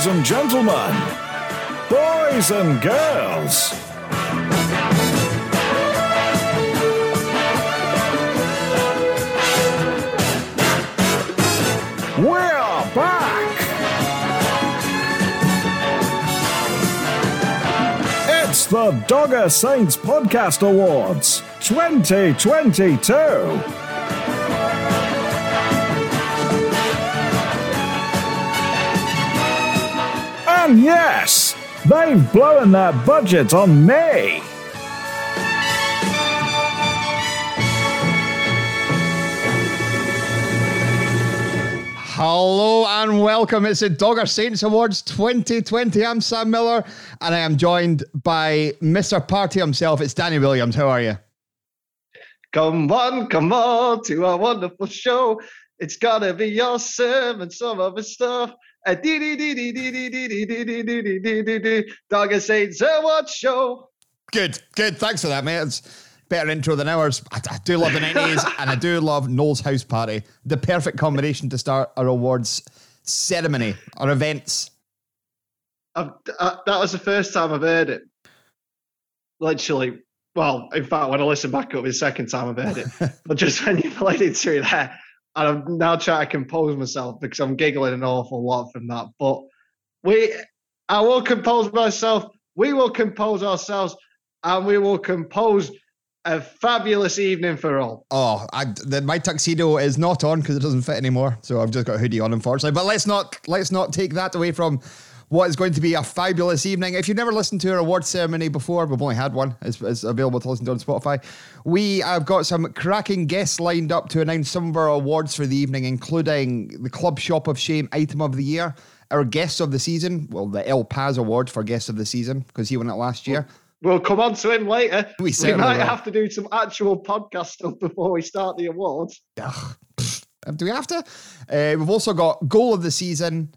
Ladies and gentlemen, boys and girls. We're back! It's the Dogger Saints Podcast Awards 2022. And yes, they've blown their budget on me. Hello and welcome. It's the Dogger Saints Awards 2020. I'm Sam Miller and I am joined by Mr. Party himself. It's Danny Williams. How are you? Come on, come on to our wonderful show. It's gonna be awesome and some of it's stuff. Dogger Saints Awards show. Good, good. Thanks for that, mate. It's better intro than ours. I, I do love the 90s and I do love Noel's House Party. The perfect combination to start our awards ceremony, our events. I've, uh, that was the first time I've heard it. Literally, well, in fact, when I listen back up, it's the second time I've heard it. but just when you played it through there, and I'm now trying to compose myself because I'm giggling an awful lot from that. But we, I will compose myself. We will compose ourselves, and we will compose a fabulous evening for all. Oh, I, the, my tuxedo is not on because it doesn't fit anymore, so I've just got a hoodie on, unfortunately. But let's not let's not take that away from what is going to be a fabulous evening. If you've never listened to our award ceremony before, we've only had one. It's, it's available to listen to on Spotify. We have got some cracking guests lined up to announce some of our awards for the evening, including the Club Shop of Shame Item of the Year, our Guests of the Season, well, the El Paz Award for Guest of the Season because he won it last year. We'll come on to him later. We We, might will. have to do some actual podcast stuff before we start the awards. Ugh, do we have to? Uh, we've also got goal of the season,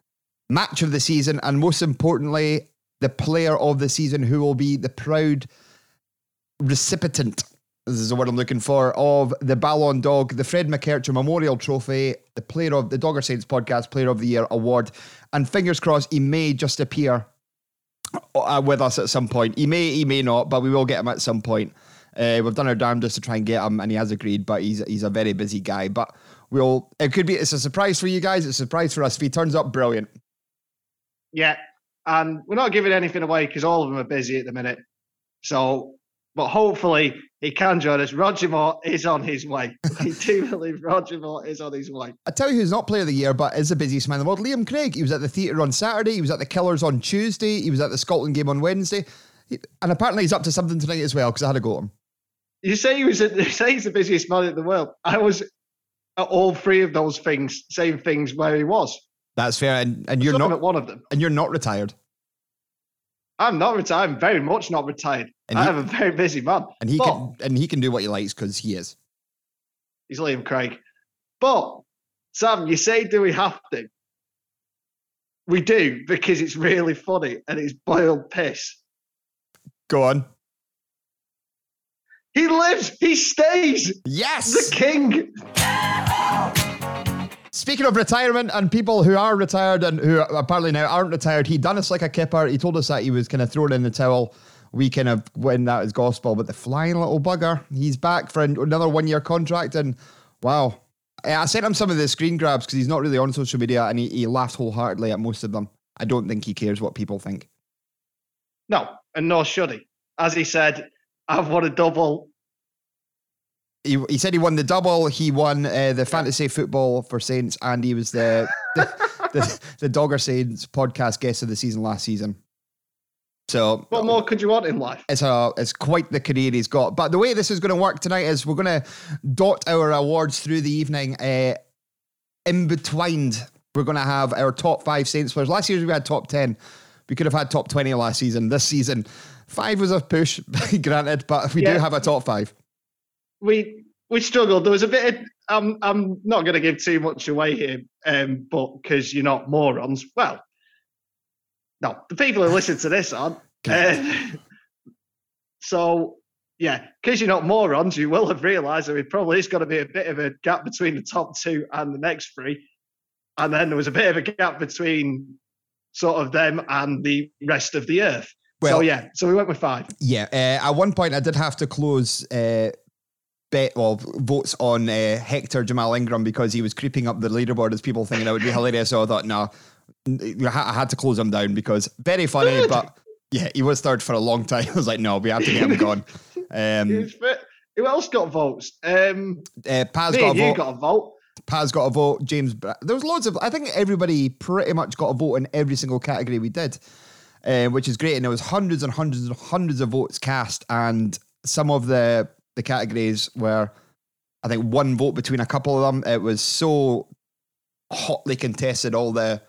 match of the season, and most importantly, the player of the season who will be the proud recipient. This is the word I'm looking for of the Ballon Dog, the Fred McKercher Memorial Trophy, the player of the Dogger Saints Podcast Player of the Year award, and fingers crossed he may just appear uh, with us at some point. He may, he may not, but we will get him at some point. Uh, we've done our damnedest to try and get him, and he has agreed. But he's he's a very busy guy. But we'll. It could be. It's a surprise for you guys. It's a surprise for us. If he turns up, brilliant. Yeah, and we're not giving anything away because all of them are busy at the minute. So, but hopefully he can join us. Roger Moore is on his way. I do believe Roger Moore is on his way. I tell you who's not player of the year, but is the busiest man in the world. Liam Craig. He was at the theatre on Saturday. He was at the Killers on Tuesday. He was at the Scotland game on Wednesday. He- and apparently he's up to something tonight as well because I had a go at him. You say he was. At, you say he's the busiest man in the world. I was at all three of those things, same things where he was. That's fair. And, and you're not one of them. and you're not retired. I'm not retired. I'm very much not retired. And I he- am a very busy man. And he But- can and he can do what he likes because he is. He's Liam Craig. But Sam, you say, do we have to? We do because it's really funny and it's boiled piss. Go on. He lives, he stays, Yes. the king. Speaking of retirement and people who are retired and who apparently now aren't retired, he done us like a kipper. He told us that he was kind of throwing in the towel. We kind of when that is gospel, but the flying little bugger, he's back for another one year contract. And wow, Eh, I sent him some of the screen grabs because he's not really on social media, and he, he laughed wholeheartedly at most of them. I don't think he cares what people think. No, and nor should he. As he said, I've won a double. He, he said he won the double. He won uh, the fantasy football for Saints, and he was the the, the, the Dogger Saints podcast guest of the season last season. So What more could you want in life? it's a it's quite the career he's got. But the way this is going to work tonight is we're going to dot our awards through the evening. Uh, in betweened, we're going to have our top five Saints players. Last year we had top ten. We could have had top twenty last season. This season, five was a push, granted, but if we do have a top five. We we struggled. There was a bit. Of, I'm I'm not going to give too much away here, um, but because you're not morons. Well, no, the people who listen to this aren't. Uh, so yeah, because you're not morons, you will have realised that there probably is going to be a bit of a gap between the top two and the next three, and then there was a bit of a gap between sort of them and the rest of the earth. Well- so yeah, so we went with five. Yeah, uh, at one point I did have to close uh, bet well votes on uh, Hector Jamal Ingram because he was creeping up the leaderboard as people thinking that would be hilarious. So I thought, no, I had to close him down because very funny, but yeah, he was third for a long time. I was like, no, we have to get him gone. Um, Who else got votes? Um, uh, Paz got a vote. got a vote. Paz got a vote. James, Bra- there was loads of. I think everybody pretty much got a vote in every single category we did, uh, which is great. And there was hundreds and hundreds and hundreds of votes cast, and some of the the categories were, I think, one vote between a couple of them. It was so hotly contested. All the,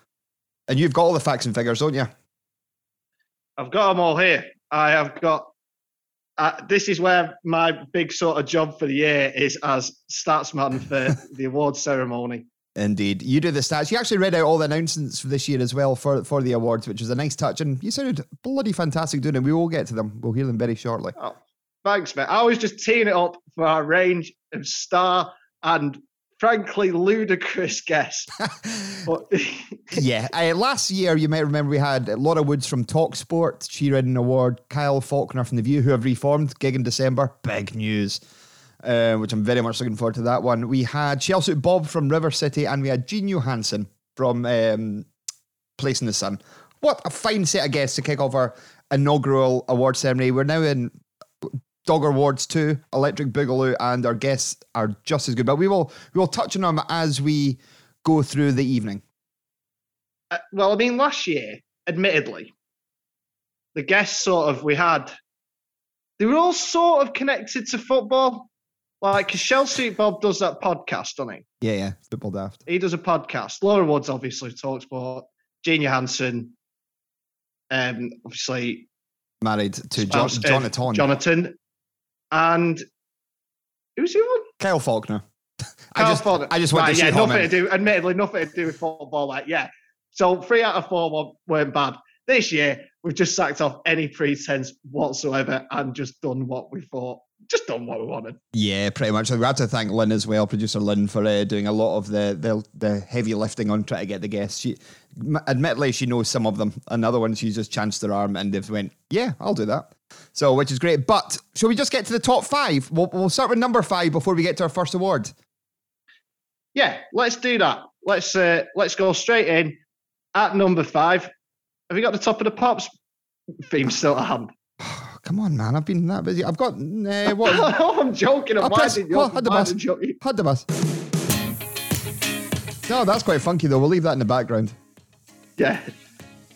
and you've got all the facts and figures, don't you? I've got them all here. I have got. Uh, this is where my big sort of job for the year is as statsman for the awards ceremony. Indeed, you do the stats. You actually read out all the announcements for this year as well for for the awards, which was a nice touch. And you sounded bloody fantastic doing it. We will get to them. We'll hear them very shortly. Oh, thanks, mate. I was just teeing it up for our range of star and frankly ludicrous guests. But yeah, uh, last year you might remember we had Laura Woods from Talksport. She read an award. Kyle Falconer from The View, who have reformed, gig in December. Big news, uh, which I'm very much looking forward to that one. We had Chelsea Bob from River City, and we had Jean Johansson from um, Place in the Sun. What a fine set of guests to kick off our inaugural award ceremony. We're now in Dogger Awards 2, Electric Boogaloo, and our guests are just as good. But we will we will touch on them as we go through the evening. Uh, well, I mean, last year, admittedly, the guests sort of we had, they were all sort of connected to football. Like, 'cause Chelsea Bob does that podcast, doesn't he? Yeah, yeah, football daft. He does a podcast. Laura Woods obviously talks about Jean Johansson, um, obviously Married to John, Jonathan. Jonathan, and who's the one? Kyle Falconer. I Kyle just, Falconer. I just went Right, to yeah, nothing to do. Admittedly, nothing to do with football. Like, yeah. So three out of four weren't bad. This year, we've just sacked off any pretense whatsoever and just done what we thought. Just done what we wanted. Yeah, pretty much. We have to thank Lynn as well, producer Lynn, for uh, doing a lot of the, the the heavy lifting on trying to get the guests. She, admittedly, she knows some of them. Another one, she just chanced her arm and they've went, "Yeah, I'll do that." So, which is great. But shall we just get to the top five? We'll, we'll start with number five before we get to our first award. Yeah, let's do that. Let's uh, let's go straight in at number five. Have you got the top of the pops theme still at hand? Come on, man! I've been that busy. I've got uh, what? I'm joking. I'm winding you well, had the I'm bus. winding you up. Had the bus. No, that's quite funky though. We'll leave that in the background. Yeah.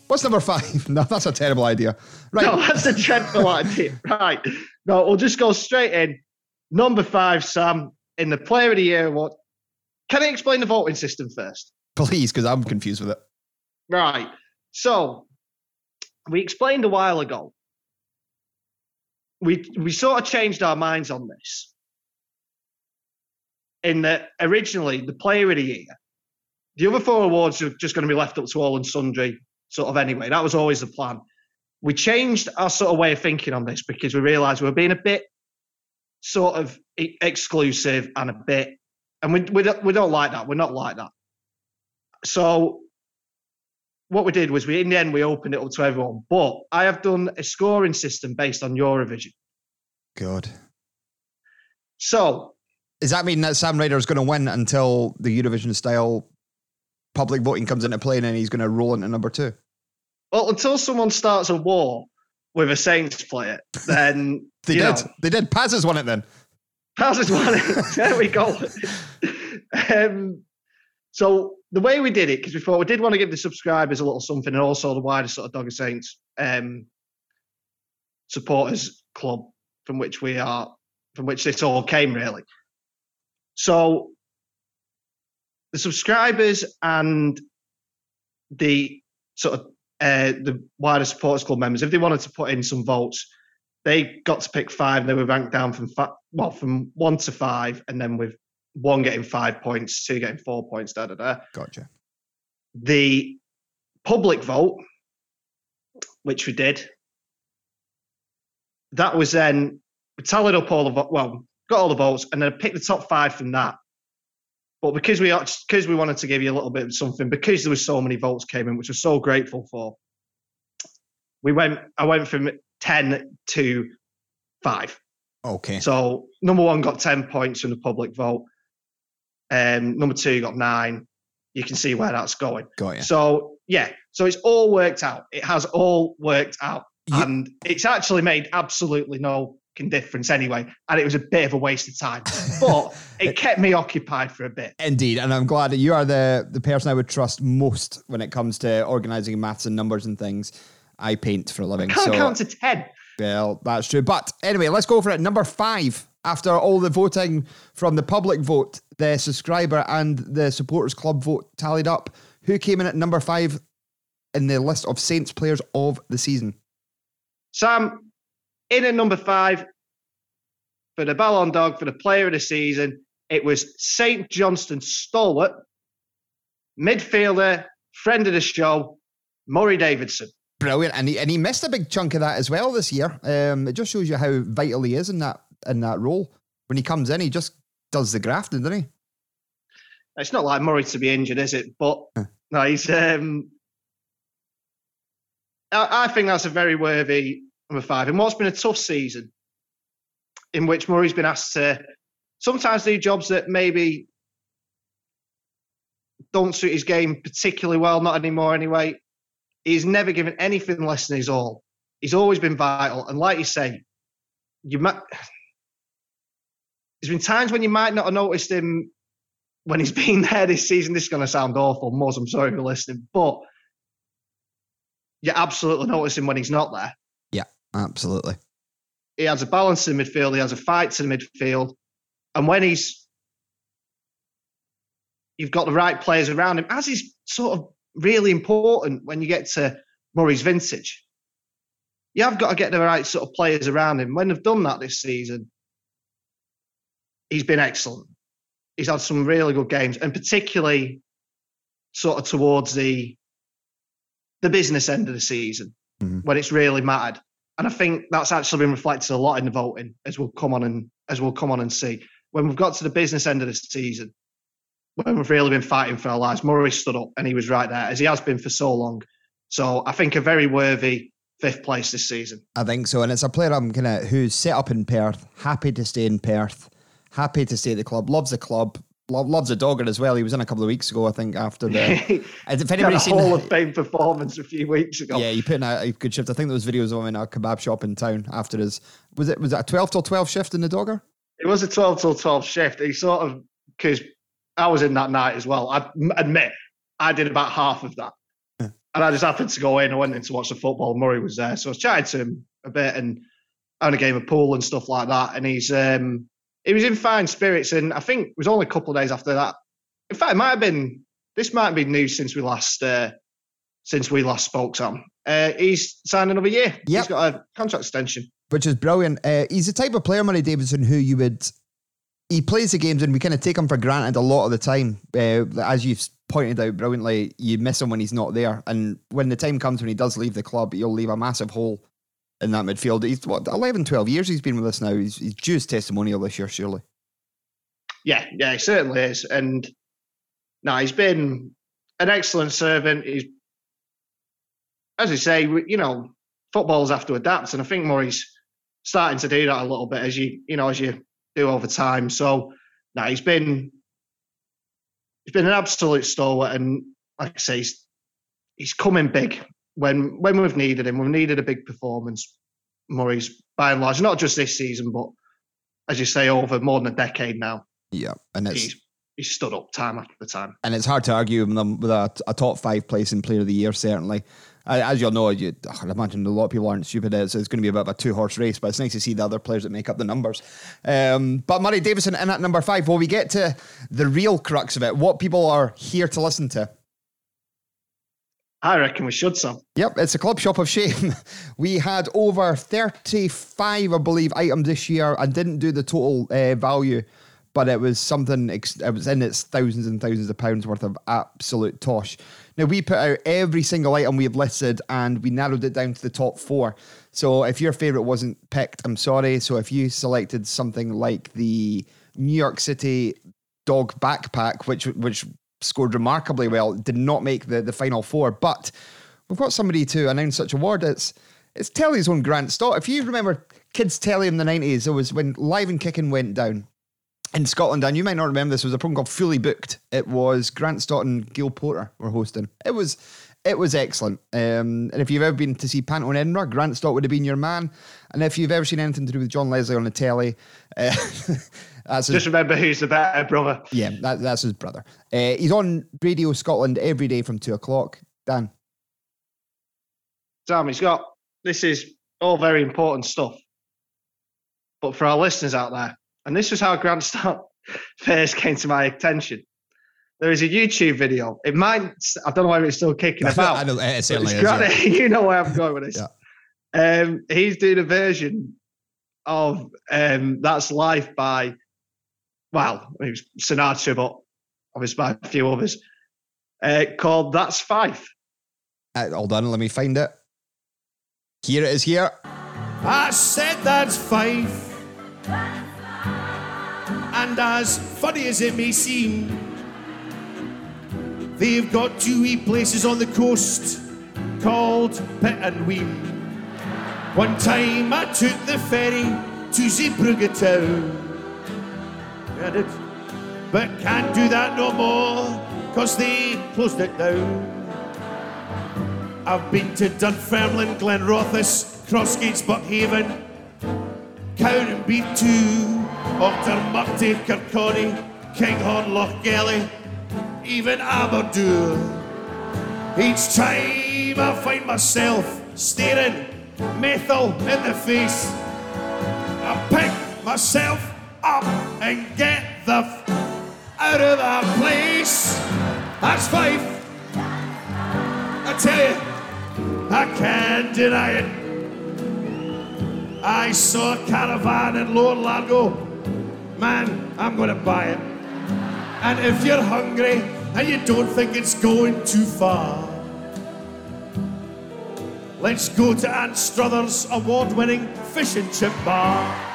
What's number five? No, that's a terrible idea. Right. No, that's a dreadful idea. Right. No, we'll just go straight in. Number five, Sam, in the Player of the Year award. Can I explain the voting system first? Please, because I'm confused with it. Right. So, we explained a while ago. We we sort of changed our minds on this. In that originally the Player of the Year, the other four awards are just going to be left up to all and sundry, sort of anyway. That was always the plan. We changed our sort of way of thinking on this because we realised we were being a bit sort of exclusive and a bit, and we we don't, we don't like that. We're not like that. So what we did was we in the end we opened it up to everyone. But I have done a scoring system based on Eurovision. God. So Does that mean that Sam Ryder is going to win until the Eurovision style public voting comes into play and then he's going to roll into number two? well until someone starts a war with a Saints player, then They did. know, They did. Paz has won it then. Passes it. there we go. um, so the way we did it, because we thought we did want to give the subscribers a little something, and also the wider sort of Dogger Saints um, supporters club from which we are, from which this all came really. So the subscribers and the sort of uh, the wider supporters club members, if they wanted to put in some votes, they got to pick five. They were ranked down from well from one to five, and then with one getting five points, two getting four points. Da da da. Gotcha. The public vote, which we did, that was then we tallied up all the well, got all the votes, and then picked the top five from that. But because we because we wanted to give you a little bit of something, because there was so many votes came in, which we're so grateful for, we went. I went from ten to five. Okay. So number one got ten points from the public vote. Um, number two got nine. You can see where that's going. Got you. So yeah, so it's all worked out. It has all worked out, and it's actually made absolutely no fucking difference anyway. And it was a bit of a waste of time, but it kept me occupied for a bit. Indeed, and I'm glad that you are the the person I would trust most when it comes to organising maths and numbers and things. I paint for a living, Can't so count to ten. well, that's true. But anyway, let's go for it. Number five. After all the voting from the public vote, the subscriber and the supporters club vote tallied up, who came in at number five in the list of Saints players of the season? Sam, in at number five for the Ballon Dog for the player of the season, it was St. Johnstone stalwart, midfielder, friend of the show, Murray Davidson. Brilliant, and he, and he missed a big chunk of that as well this year. Um, it just shows you how vital he is in that in that role. When he comes in, he just does the grafting, doesn't he? It's not like Murray to be injured, is it? But Huh. no, he's. Um, I, I think that's a very worthy number five. And what's been a tough season, in which Murray's been asked to sometimes do jobs that maybe don't suit his game particularly well. Not anymore, anyway. He's never given anything less than his all. He's always been vital, and like you say, you might. There's been times when you might not have noticed him when he's been there this season. This is going to sound awful, Moz. I'm sorry for listening, but you absolutely notice him when he's not there. Absolutely. He has a balance in the midfield. He has a fight to the midfield, and when he's you've got the right players around him, as is sort of really important when you get to Murray's vintage. You have got to get the right sort of players around him. When they've done that this season, he's been excellent. He's had some really good games, and particularly sort of towards the the business end of the season Mhm. when it's really mattered. And I think that's actually been reflected a lot in the voting, as we'll come on and as we'll come on and see. When we've got to the business end of the season, when we've really been fighting for our lives, Murray stood up and he was right there, as he has been for so long. So I think a very worthy fifth place this season. I think so, and it's a player I'm of who's set up in Perth, happy to stay in Perth, happy to stay at the club, loves the club, loves a dogger as well. He was in a couple of weeks ago, I think, after the. if anybody's seen, Hall of Fame performance a few weeks ago. yeah, he put in a, a good shift. I think there was videos of him in a kebab shop in town after his was it was it a twelve till twelve shift in the dogger? It was a 12 till 12 shift. He sort of, because I was in that night as well. I admit, I did about half of that. Yeah. And I just happened to go in. I went in to watch the football. Murray was there. So I was chatting to him a bit and having a game of pool and stuff like that. And he's, um, he was in fine spirits. And I think it was only a couple of days after that. In fact, it might have been, this might have been news since we last, uh, since we last spoke, Sam. Uh, he's signed another year. Yep. He's got a contract extension. which is brilliant. Uh, he's the type of player, Murray Davidson, who you would. He plays the games and we kind of take him for granted a lot of the time. Uh, as you've pointed out brilliantly, you miss him when he's not there. And when the time comes when he does leave the club, you'll leave a massive hole in that midfield. He's what, 11, 12 years he's been with us now. He's, he's due his testimonial this year, surely. Yeah, yeah, he certainly is. And now he's been an excellent servant. He's, as you say, you know, footballers have to adapt, and I think Murray's starting to do that a little bit as you, you know, as you do over time. So, now he's been he's been an absolute stalwart, and like I say, he's, he's coming big when when we've needed him. We've needed a big performance. Murray's by and large, not just this season, but as you say, over more than a decade now Yeah, and it's he's he's stood up time after time. and it's hard to argue with with a, a top five place in Player of the Year. Certainly, as you'll know, you, I imagine a lot of people aren't stupid. It's, it's going to be a bit of a two horse race, but it's nice to see the other players that make up the numbers. Um, but Murray Davidson in at number five. Well, we get to the real crux of it. What people are here to listen to. I reckon we should, Sam. Yep, it's a club shop of shame. We had over 35, I believe, items this year and didn't do the total uh, value, but it was something, it was in its thousands and thousands of pounds worth of absolute tosh. Now, we put out every single item we have listed and we narrowed it down to the top four. So if your favourite wasn't picked, I'm sorry. So if you selected something like the New York City dog backpack, which which scored remarkably well, did not make the, the final four. But we've got somebody to announce such award. It's it's Telly's own Grant Stott. If you remember kids Telly in the nineties, it was when Live and Kicking went down in Scotland, and you might not remember this, was a program called Fully Booked. It was Grant Stott and Gail Porter were hosting. It was it was excellent. Um, and if you've ever been to see Panto in Edinburgh, Grant Stott would have been your man. And if you've ever seen anything to do with John Leslie on the telly, uh, that's his, just remember who's the better brother. Yeah, that, that's his brother. Uh, he's on Radio Scotland every day from two o'clock. Dan. Sam, he's got this is all very important stuff. But for our listeners out there, and this is how Grant Stott first came to my attention. There is a YouTube video. It might, I don't know whether it's still kicking about. I know, it certainly is, yeah. You know where I'm going with this. Yeah. Um, he's doing a version of um, That's Life by, well, it was Sinatra, but obviously by a few others, uh, called That's Fife. Uh, hold on, let me find it. Here it is here. I said that's Fife. And as funny as it may seem, they've got two wee places on the coast called Pit and Weem. One time I took the ferry to Zeebrugge town. But can't do that no more, cause they closed it down. I've been to Dunfermline, Glenrothes, Crossgates, Buckhaven, Cowdenbeath too. Auchtermuchty, Kirkcaldy, Kinghorn, Lochgelly, even Aberdour. Each time I find myself staring Methil in the face, I pick myself up and get the f- out of that place. That's Fife. I tell you, I can't deny it. I saw a caravan in Lower Largo man, I'm going to buy it. And if you're hungry and you don't think it's going too far, let's go to Anstruther's award winning fish and chip bar.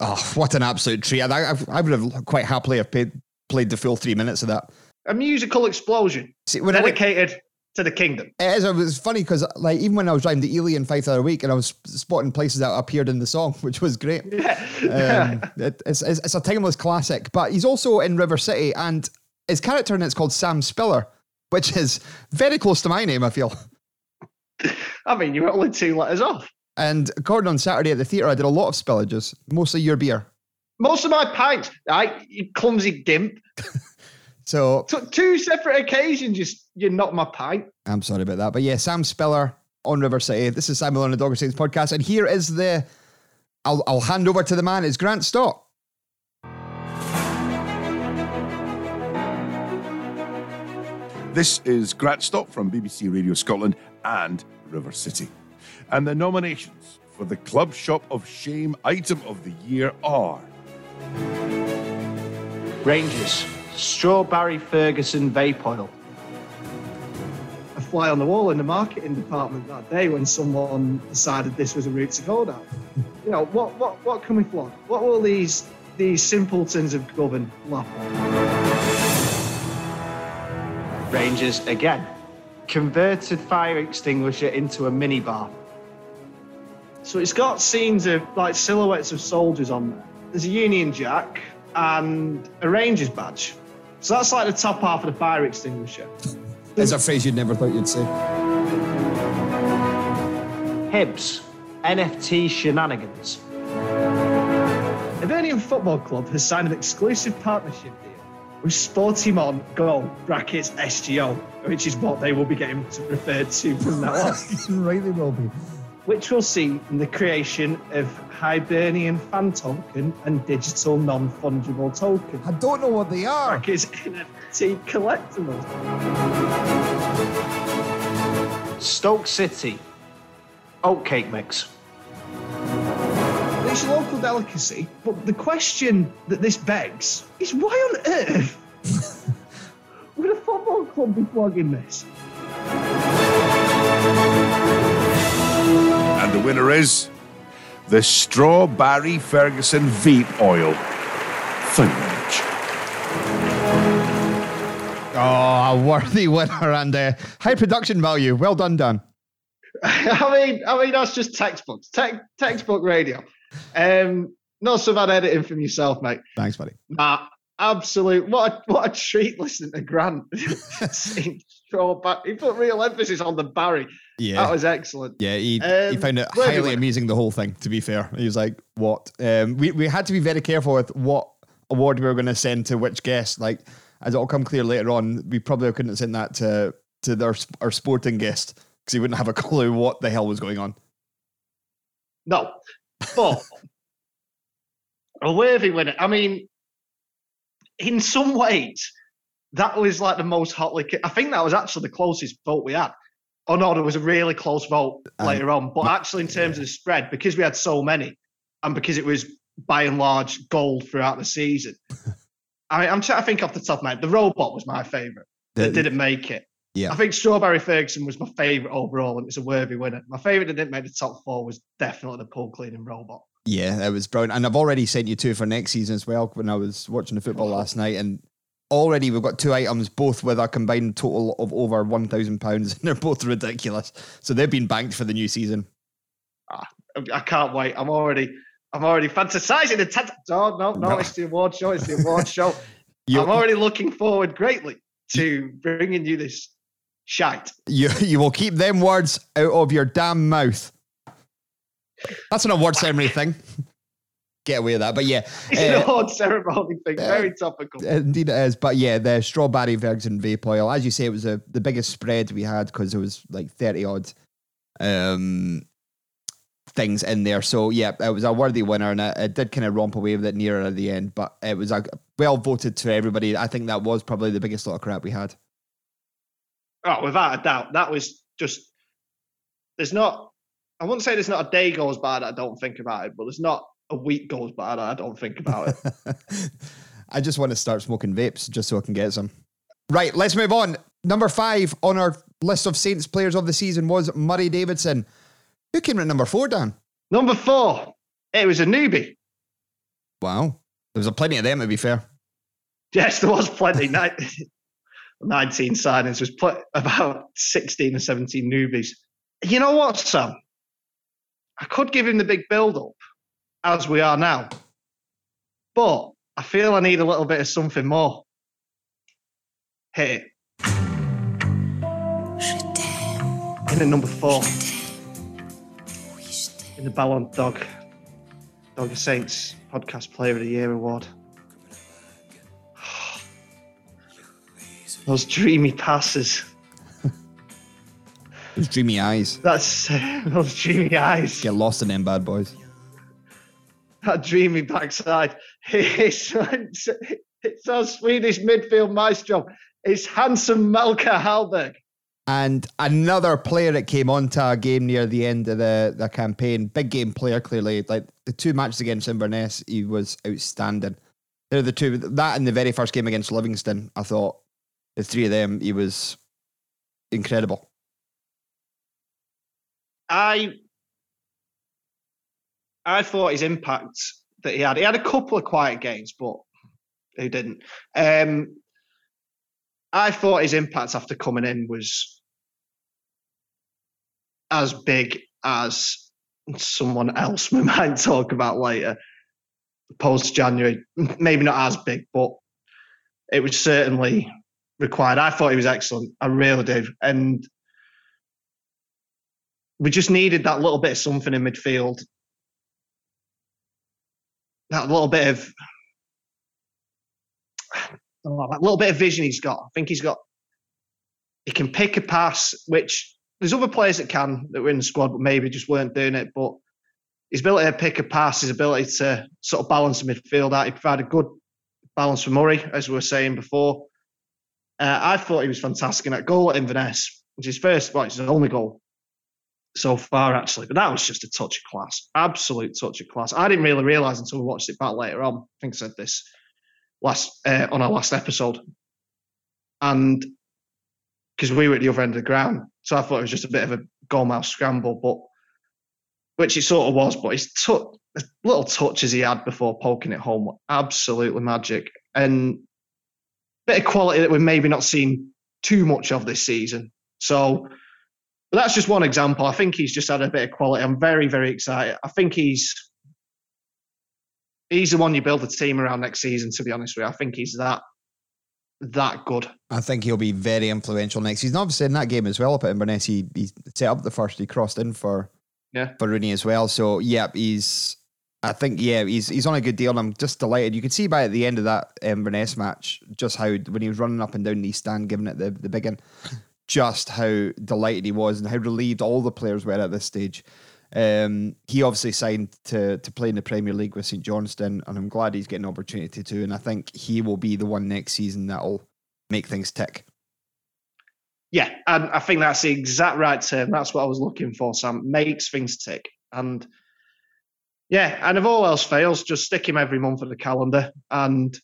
Oh, what an absolute treat. I, I, I would have quite happily have paid, played the full three minutes of that. A musical explosion See, dedicated to the kingdom. It is. It was funny because, like, even when I was driving the Ely and Five the other week, and I was spotting places that appeared in the song, which was great. Yeah. Um, it, it's, it's, it's a timeless classic. But he's also in River City, and his character in it's called Sam Spiller, which is very close to my name. I feel. I mean, you're only two letters off. And according on Saturday at the theatre, I did a lot of spillages, mostly your beer. Most of my pints, I You clumsy gimp. So, so two separate occasions, you, you knocked my pint. I'm sorry about that. But yeah, Sam Spiller on River City. This is Simon on the Dogger Saints podcast. And here is the, I'll, I'll hand over to the man. It's Grant Stott. This is Grant Stott from BBC Radio Scotland and River City. And the nominations for the Club Shop of Shame item of the year are Rangers strawberry Ferguson vape oil. A fly on the wall in the marketing department that day when someone decided this was a route to go down. You know, what what what can we flog? What will these these simpletons of Govan laugh at? Rangers again. Converted fire extinguisher into a minibar. So it's got scenes of like silhouettes of soldiers on there. There's a Union Jack and a Rangers badge. So that's like the top half of the fire extinguisher. There's a phrase you'd never thought you'd say. Hibs, NFT shenanigans. Hibernian Football Club has signed an exclusive partnership deal with Sportimon Go brackets SGO, which is what they will be getting referred to from now on. right, they will be which we'll see in the creation of Hibernian fan token and digital non-fungible token. I don't know what they are. Like it's NFT collectibles. Stoke City, oatcake mix. It's a local delicacy, but the question that this begs is why on earth would a football club be flogging this? And the winner is the Strawberry Ferguson Vape Oil. Thank you Oh, a worthy winner and uh, high production value. Well done, Dan. I mean, I mean that's just textbooks, te- textbook radio. Um, not so bad editing from yourself, mate. Thanks, buddy. Nah, absolute. What a, what a treat listening to Grant. Back. He put real emphasis on the Barry. Yeah. That was excellent. Yeah, he, he Um, found it highly we- amusing, the whole thing, to be fair. He was like, what? Um, we, we had to be very careful with what award we were going to send to which guest. Like, as it'll come clear later on, we probably couldn't have sent that to, to their, our sporting guest because he wouldn't have a clue what the hell was going on. No, but a worthy winner. I mean, in some ways, that was like the most hotly. I think that was actually the closest vote we had. Oh no, there was a really close vote Um, later on. But actually, in terms of the spread, because we had so many, and because it was by and large gold throughout the season, I mean, I'm trying to think off the top of my head. The robot was my favourite. That didn't make it. Yeah. I think Strawberry Ferguson was my favourite overall, and it's a worthy winner. My favourite that didn't make the top four was definitely the pool cleaning robot. Yeah, it was brilliant. And I've already sent you two for next season as well when I was watching the football last night. And already we've got two items, both with a combined total of over £1,000, and they're both ridiculous. So they've been banked for the new season. I- I can't wait. I'm already, I'm already fantasizing. The tent- oh no, no, No. it's the award show. It's the award show. You, I'm already looking forward greatly to bringing you this shite. you, you will keep them words out of your damn mouth. That's an award ceremony thing. Get away with that. But yeah, It's uh, an award ceremony thing. Very topical. Indeed, it is. But yeah, the strawberry Virgin vape oil, as you say, it was a, the biggest spread we had because there was like thirty odd um, things in there. So yeah, it was a worthy winner, and it, it did kind of romp away with it nearer at the end. But it was a well voted to everybody. I think that was probably the biggest lot of crap we had. Oh, without a doubt, that was just. There's not. I wouldn't say there's not a day goes by that I don't think about it, but there's not a week goes by that I don't think about it. I just want to start smoking vapes just so I can get some. Right, let's move on. Number five on our list of Saints players of the season was Murray Davidson. Who came in at number four, Dan? Number four, it was a newbie. Wow. There was a plenty of them, to be fair. Yes, there was plenty. 19 signings was put about 16 or 17 newbies. You know what, Sam? I could give him the big build up as we are now, but I feel I need a little bit of something more. Hit it. In at number four, in the Ballon Dog, Dog of Saints Podcast Player of the Year award. Those dreamy passes. Those dreamy eyes. That's those dreamy eyes. Get lost in them bad boys. That dreamy backside. It's, it's, it's our Swedish midfield maestro. It's handsome Melker Hallberg. And another player that came onto a game near the end of the, the campaign, big game player, clearly. Like the two matches against Inverness, he was outstanding. They're the two, that and the very first game against Livingston, I thought the three of them, he was incredible. I I thought his impact that he had. He had a couple of quiet games, but he didn't. Um, I thought his impact after coming in was as big as someone else we might talk about later. Post January, maybe not as big, but it was certainly required. I thought he was excellent. I really did, and we just needed that little bit of something in midfield. That little bit of oh, that little bit of vision he's got. I think he's got he can pick a pass, which there's other players that can that were in the squad, but maybe just weren't doing it. But his ability to pick a pass, his ability to sort of balance the midfield out, he provided good balance for Murray, as we were saying before. Uh, I thought he was fantastic in that goal at Inverness, which is his first, well, it's his only goal so far, actually. But that was just a touch of class, absolute touch of class. I didn't really realise until we watched it back later on. I think I said this last uh, on our last episode, and because we were at the other end of the ground, so I thought it was just a bit of a goalmouth scramble, but which it sort of was. But his little touches he had before poking it home were absolutely magic, and bit of quality that we've maybe not seen too much of this season. So but that's just one example. I think he's just had a bit of quality. I'm very, very excited. I think he's he's the one you build a team around next season. To be honest with you, I think he's that that good. I think he'll be very influential next season. Obviously, in that game as well up at Inverness, he, he set up the first. He crossed in for Yeah. for Rooney as well. So yeah, he's. I think yeah, he's he's on a good deal. And I'm just delighted. You could see by at the end of that um, Inverness match just how when he was running up and down the stand, giving it the the big one, just how delighted he was and how relieved all the players were at this stage. Um, he obviously signed to to play in the Premier League with St Johnstone, and I'm glad he's getting an opportunity to. And I think he will be the one next season that'll make things tick. Yeah, and I think that's the exact right term. That's what I was looking for. Sam makes things tick, and yeah, and if all else fails, just stick him every month on the calendar and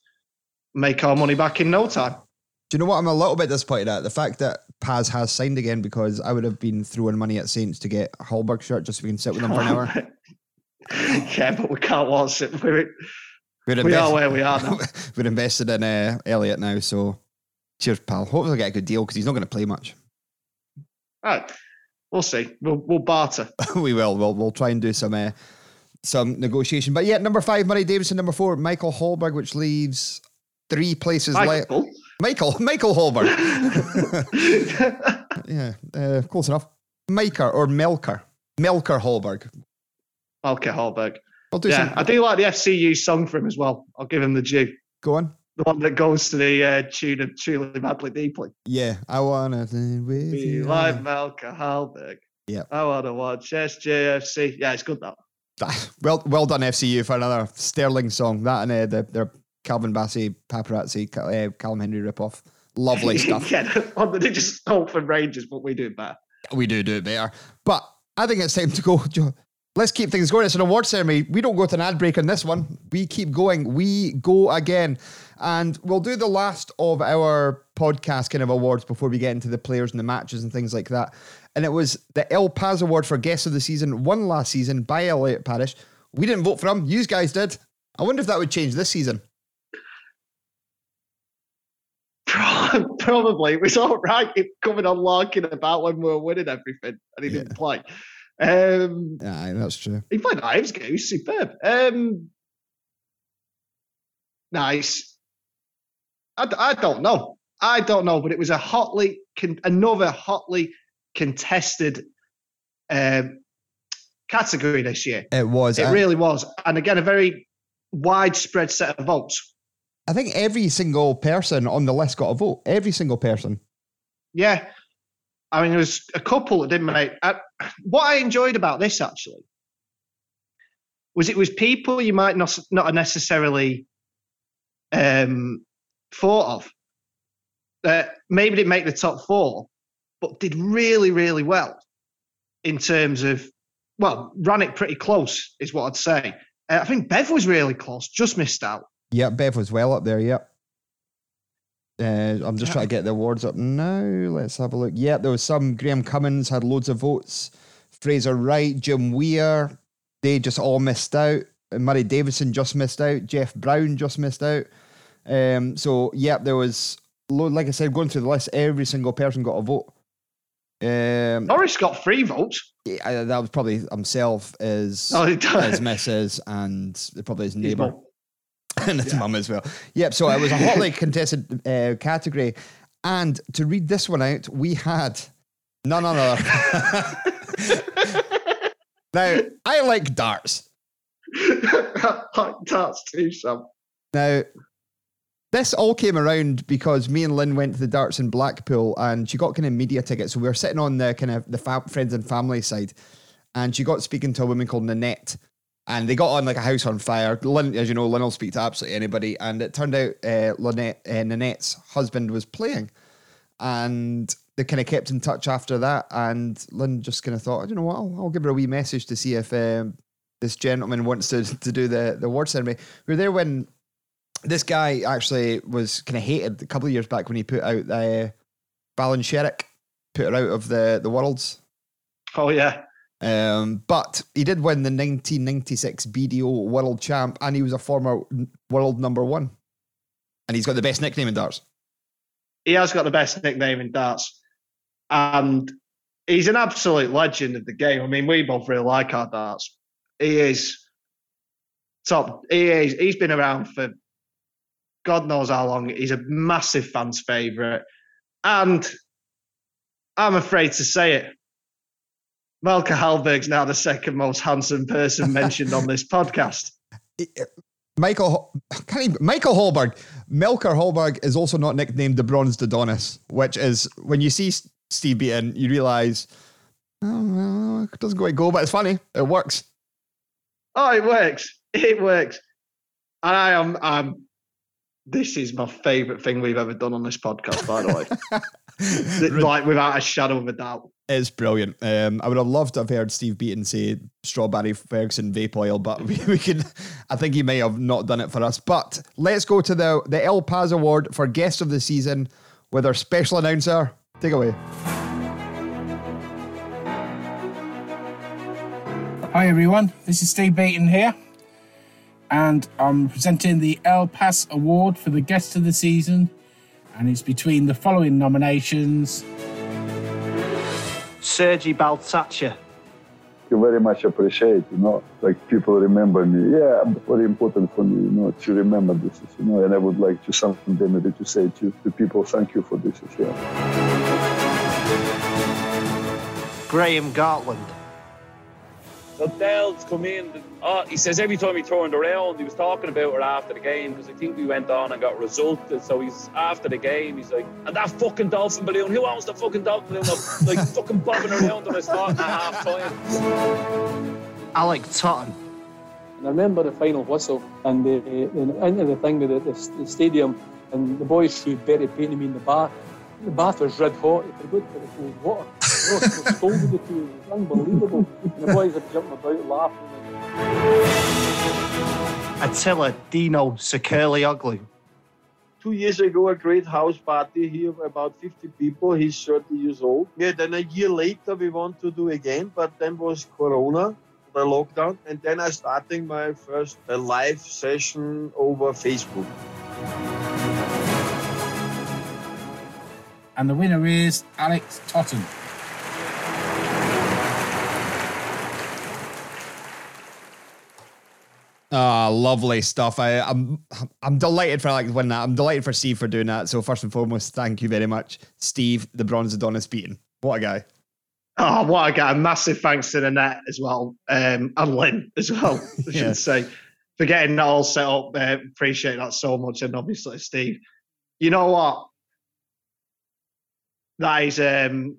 make our money back in no time. Do you know what I'm a little bit disappointed at? The fact that Paz has signed again because I would have been throwing money at Saints to get a Hallberg shirt just so we can sit with them for an hour. yeah, but we can't watch it. We're, We're we are invest- where we are now. We're invested in uh, Elliot now, so cheers, pal. Hopefully, we'll get a good deal because he's not going to play much. Right, we'll see. We'll, we'll barter. we will. We'll we'll try and do some uh, some negotiation. But yeah, number five, Murray Davidson. Number four, Michael Hallberg, which leaves three places left. Michael. Michael Hallberg. yeah, uh, close enough. Miker or Melker. Melker Hallberg. okay, Hallberg. I'll do Yeah, some. I do like the FCU song for him as well. I'll give him the due. Go on. The one that goes to the uh, tune of Truly Madly Deeply. Yeah, I wanna with Be you. like Malcolm Hallberg. Yeah. I want to watch SJFC. Yeah, it's good that. Well, well done FCU for another sterling song. That and uh, the, their Calvin Bassey paparazzi, Cal- uh, Callum Henry ripoff. Lovely stuff. yeah, the they just stole from Rangers, but we do it better. We do do it better. But I think it's time to go. Let's keep things going. It's an award ceremony. We don't go to an ad break on this one. We keep going. We go again. And we'll do the last of our podcast kind of awards before we get into the players and the matches and things like that. And it was the El Paz Award for Guest of the Season, won last season by Elliot Parish. We didn't vote for him. You guys did. I wonder if that would change this season. Probably. It was all right coming on larking about when we were winning everything and he didn't play. Um, Yeah, that's true. he played Ives game. He was superb. Um, nice. I don't know. I don't know, but it was a hotly, con- another hotly contested um, category this year. It was. It I- really was. And again, a very widespread set of votes. I think every single person on the list got a vote. Every single person. Yeah. I mean, there was a couple that didn't make. I, what I enjoyed about this actually was it was people you might not not necessarily um, thought of that maybe didn't make the top four, but did really really well in terms of well, ran it pretty close is what I'd say. Uh, I think Bev was really close, just missed out. Yeah, Bev was well up there. Yep. Uh, I'm just trying to get the awards up now. Let's have a look. Yeah, there was some. Graham Cummins had loads of votes. Fraser Wright, Jim Weir, they just all missed out. Murray Davidson just missed out. Jeff Brown just missed out. Um, so yeah, there was like I said, going through the list, every single person got a vote. Um, Norris got three votes. yeah, that was probably himself, his Oh, his missus, and probably his neighbour. and his mum as well. Yep. So it was a hotly contested uh, category, and to read this one out, we had none other. now I like darts. Like darts too some. Now this all came around because me and Lynn went to the darts in Blackpool, and she got kind of media tickets. So we were sitting on the kind of the fa- friends and family side, and she got speaking to a woman called Nanette. And they got on like a house on fire. Lynn, as you know, Lynn will speak to absolutely anybody. And it turned out uh, Lynette, uh, Nanette's husband was playing. And they kind of kept in touch after that. And Lynn just kind of thought, you know what, I'll, I'll give her a wee message to see if um, this gentleman wants to, to do the, the award ceremony. We were there when this guy actually was kind of hated a couple of years back when he put out uh, Fallon Sherrock, put her out of the, the Worlds. Oh yeah. Um, but he did win the 1996 BDO World Champ, and he was a former world number one. And he's got the best nickname in darts. he has got the best nickname in darts, and he's an absolute legend of the game. I mean, we both really like our darts. He is top. He is. He's been around for God knows how long. He's a massive fans' favourite, and I'm afraid to say it. Malka Hallberg's now the second most handsome person mentioned on this podcast. Uh, Michael, can't even, Michael Holberg, Melker Hallberg is also not nicknamed the Bronze Adonis, which is when you see Steve Beaton, you realise, oh, it doesn't quite go, but it's funny. It works. Oh, it works. It works. And I am, I'm, this is my favourite thing we've ever done on this podcast, by the way. like, without a shadow of a doubt. It's brilliant. Um, I would have loved to have heard Steve Beaton say strawberry Ferguson vape oil, but we, we can. I think he may have not done it for us. But let's go to the the El Paz Award for Guest of the Season with our special announcer. Take away. Hi everyone, this is Steve Beaton here, and I'm presenting the El Pass Award for the Guest of the Season, and it's between the following nominations. Sergi Baltacha. You very much appreciate, you know, like people remember me. Yeah, very important for me, you know, to remember this, you know, and I would like to something maybe to say to, to people, thank you for this as well. Graham Gartland. So Dell's come in. Oh, he says every time he turned around, he was talking about her after the game because I think we went on and got resulted. So he's after the game, he's like, and that fucking dolphin balloon. Who owns the fucking dolphin balloon? I'm like fucking bobbing around on his spot at half time. Alec Totten. And I remember the final whistle and the, the into the thing with the, the, the stadium, and the boys threw Berry painting me in the bath. The bath was red hot. It forgot for the cold water. Ross was scolded the two. It was unbelievable. And the boys were jumping about laughing. Attila Dino Securely Ugly. two years ago a great house party here about 50 people he's 30 years old yeah then a year later we want to do again but then was corona the lockdown and then i starting my first uh, live session over facebook And the winner is Alex Totten. Ah, lovely stuff. I, I'm I'm delighted for Alex to win that. I'm delighted for Steve for doing that. So first and foremost, thank you very much, Steve, the Bronze Adonis beaten. What a guy. Oh, what a guy. Massive thanks to the net as well. Um, and Lynn as well, I should Yeah. say. For getting that all set up. Uh, appreciate that so much. And obviously, Steve. You know what? That is um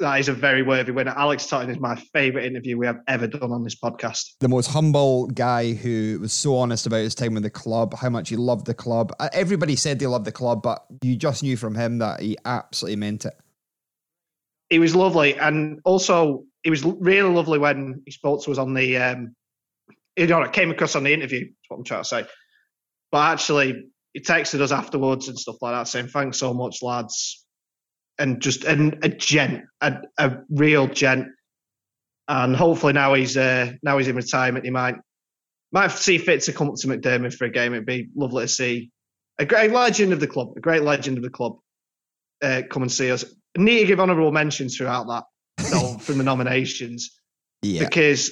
that is a very worthy winner. Alex Totten is my favourite interview we have ever done on this podcast. The most humble guy who was so honest about his time with the club, how much he loved the club. Uh, Everybody said they loved the club, but you just knew from him that he absolutely meant it. he was lovely, and also it was really lovely when he spoke to us on the. Um, you know, it came across on the interview. That's what I'm trying to say. But actually, he texted us afterwards and stuff like that, saying thanks so much, lads, and just a gent, a, a real gent, and hopefully now he's uh, now he's in retirement. He might might see fit to come up to McDiarmid for a game. It'd be lovely to see a great legend of the club, a great legend of the club, uh, come and see us. Need to give honourable mentions throughout that though, from the nominations Yeah. because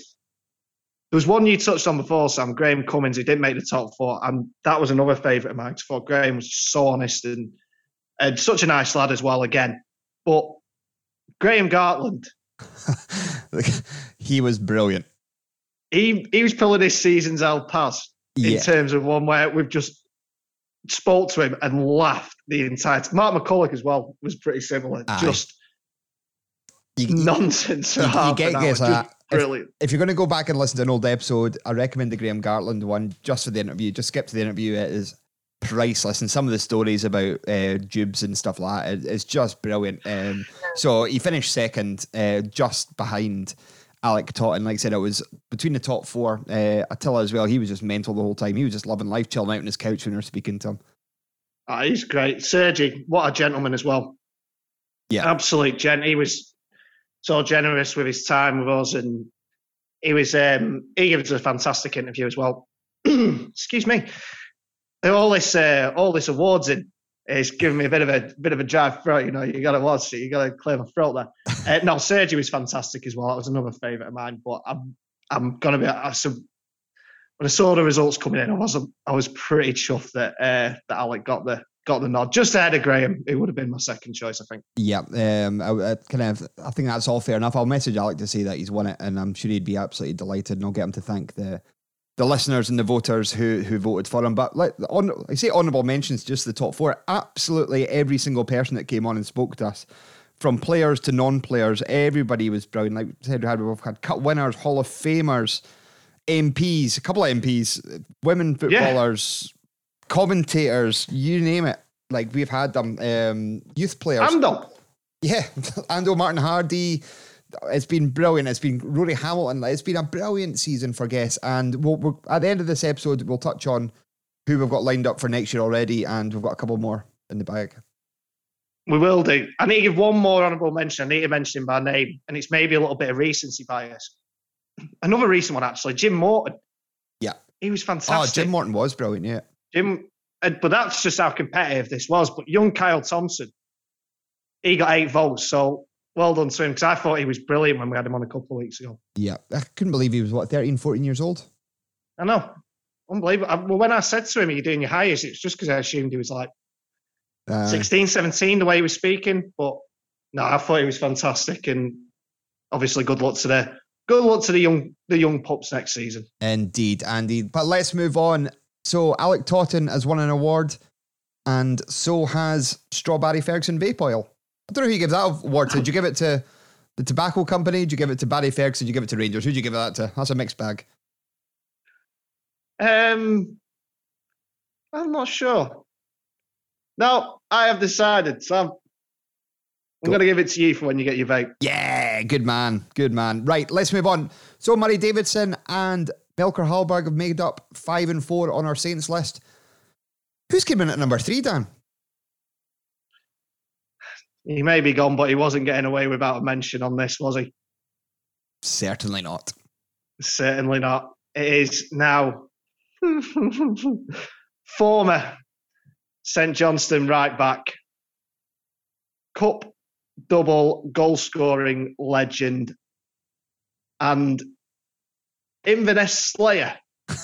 there was one you touched on before, Sam Graham Cummins, who didn't make the top four, and that was another favourite of mine. I thought Graham was so honest and and such a nice lad as well. Again, but Graham Gartland, he was brilliant. he he was pulling this season's El Paz in terms of one where we've just spoke to him and laughed the entire time. Mark McCulloch as well was pretty similar. Aye. Just You- nonsense. you- you get this, Just uh, if- brilliant. If you're going to go back and listen to an old episode, I recommend the Graham Gartland one just for the interview. Just skip to the interview. It is priceless. And some of the stories about uh, Jubes and stuff like that, it's just brilliant. Um, so he finished second, uh, just behind Alec Totten. Like I said, it was between the top four. Uh, Attila as well. He was just mental the whole time. He was just loving life, chilling out on his couch when we were speaking to him. Ah, he's great. Sergi, what a gentleman as well. Yeah. Absolute gent. He was so generous with his time with us and he was um he gave us a fantastic interview as well. Excuse me. All this uh, all this awards in It's giving me a bit of a bit of a drive throat. You know, you got to watch it. You got to clear my throat there. uh, no, Sergio was fantastic as well. That was another favourite of mine. But I'm I'm gonna be. I, so when I saw the results coming in, I was I was pretty chuffed that uh, that Alec got the got the nod just ahead of Graham. It would have been my second choice, I think. Yeah, um, I, I kind of. I think that's all fair enough. I'll message Alec to say that he's won it, and I'm sure he'd be absolutely delighted. And I'll get him to thank the the listeners and the voters who who voted for him. But like on, I say honourable mentions, just the top four. Absolutely every single person that came on and spoke to us, from players to non-players, everybody was brilliant. Like I said, we've had cut winners, Hall of Famers, MPs, a couple of MPs, women footballers, commentators, you name it. Like we've had them, um, youth players. Ando. Yeah, Ando Martin Hardy. It's been brilliant. It's been Rory Hamilton. It's been a brilliant season for guests. And we'll, we'll, at the end of this episode, we'll touch on who we've got lined up for next year already, and we've got a couple more in the bag. We will do. I need to give one more honourable mention. I need to mention him by name, and it's maybe a little bit of recency bias. Another recent one, actually, Jim Morton. Yeah. He was Oh, fantastic. Jim Morton was brilliant, yeah. Jim, but that's just how competitive this was. But young Kyle Thompson, he got eight votes. So well done to him because I thought he was brilliant when we had him on a couple of weeks ago. Yeah. I couldn't believe he was, what, 13, 14 years old? I know. Unbelievable. I, well, when I said to him, Are you doing your highest? It's just because I assumed he was like Uh, 16, 17, the way he was speaking. But no, I thought he was fantastic. And obviously, good luck to the good luck to the young the young pups next season. Indeed, Andy. But let's move on. So Alec Totten has won an award, and so has Strawberry Ferguson Vape Oil. I don't know who you give that award to. Did you give it to the tobacco company? Did you give it to Barry Ferguson? Did you give it to Rangers? Who did you give that to? That's a mixed bag. Um, I'm not sure. No, I have decided. So I'm, I'm going to give it to you for when you get your vote. Yeah, good man. Good man. Right, let's move on. So Murray Davidson and Melker Hallberg have made up five and four on our Saints list. Who's came in at number three, Dan? He may be gone, but he wasn't getting away without a mention on this, was he? Certainly not. Certainly not. It is now former St Johnstone right back, cup double goal scoring legend, and Inverness Slayer,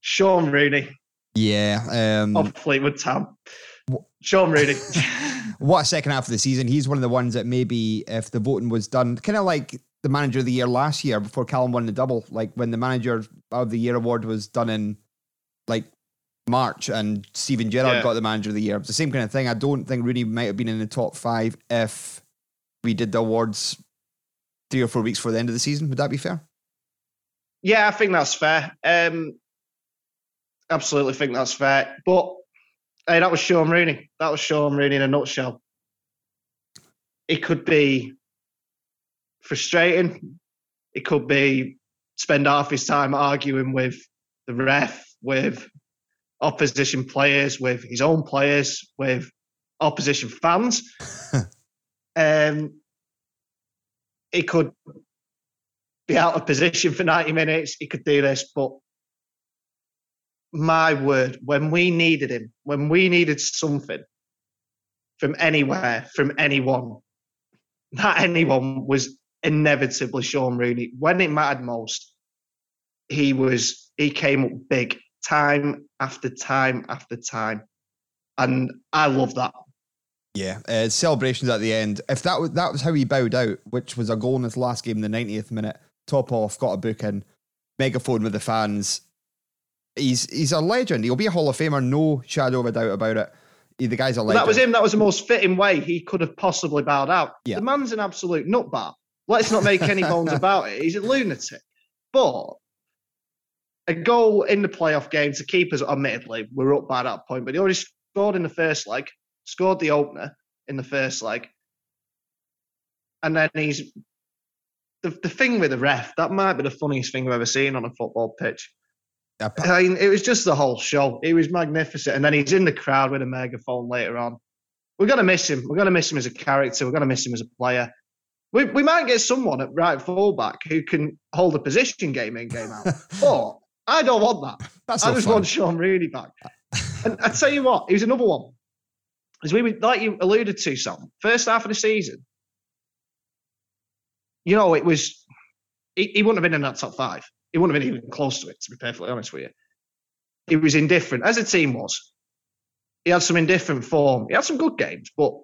Shaun Rooney Yeah. Um, of Fleetwood Town. Shaun Rooney. what a second half of the season. He's one of the ones that maybe if the voting was done, kind of like the manager of the year last year before Callum won the double, like when the manager of the year award was done in like March and Steven Gerrard Yeah. got the manager of the year. It's the same kind of thing. I don't think Rooney might have been in the top five if we did the awards three or four weeks before the end of the season. Would that be fair? Yeah, I think that's fair. Um, absolutely think that's fair. But hey, that was Shaun Rooney. That was Shaun Rooney in a nutshell. It could be frustrating. It could be spend half his time arguing with the ref, with opposition players, with his own players, with opposition fans. um, he could be out of position for 90 minutes. He could do this, but my word, when we needed him, when we needed something from anywhere, from anyone, that anyone was inevitably Shaun Rooney. When it mattered most, he was he came up big time after time after time. And I love that. Yeah, uh, celebrations at the end. If that was that was how he bowed out, which was a goal in his last game, in the 90th minute, top off, got a book in, megaphone with the fans. He's he's a legend. He'll be a Hall of Famer, no shadow of a doubt about it. He, the guy's a legend. that was him. That was the most fitting way he could have possibly bowed out. Yeah. The man's an absolute nutbar. Let's not make any bones about it. He's a lunatic. But a goal in the playoff game to keep us, admittedly, we're up by that point, but he already scored in the first leg, scored the opener in the first leg. And then he's the, the thing with the ref, that might be the funniest thing I've ever seen on a football pitch. I mean, it was just the whole show. It was magnificent. And then he's in the crowd with a megaphone later on. We're going to miss him. We're going to miss him as a character. We're going to miss him as a player. We, we might get someone at right fullback who can hold a position game in, game out. but I don't want that. That's I just fun. want Shaun Rooney back. And I tell you what, here's another one. As we were, like you alluded to, Sam, first half of the season, you know, it was he, he wouldn't have been in that top five. He wouldn't have been even close to it, to be perfectly honest with you. He was indifferent, as a team was. He had some indifferent form. He had some good games, but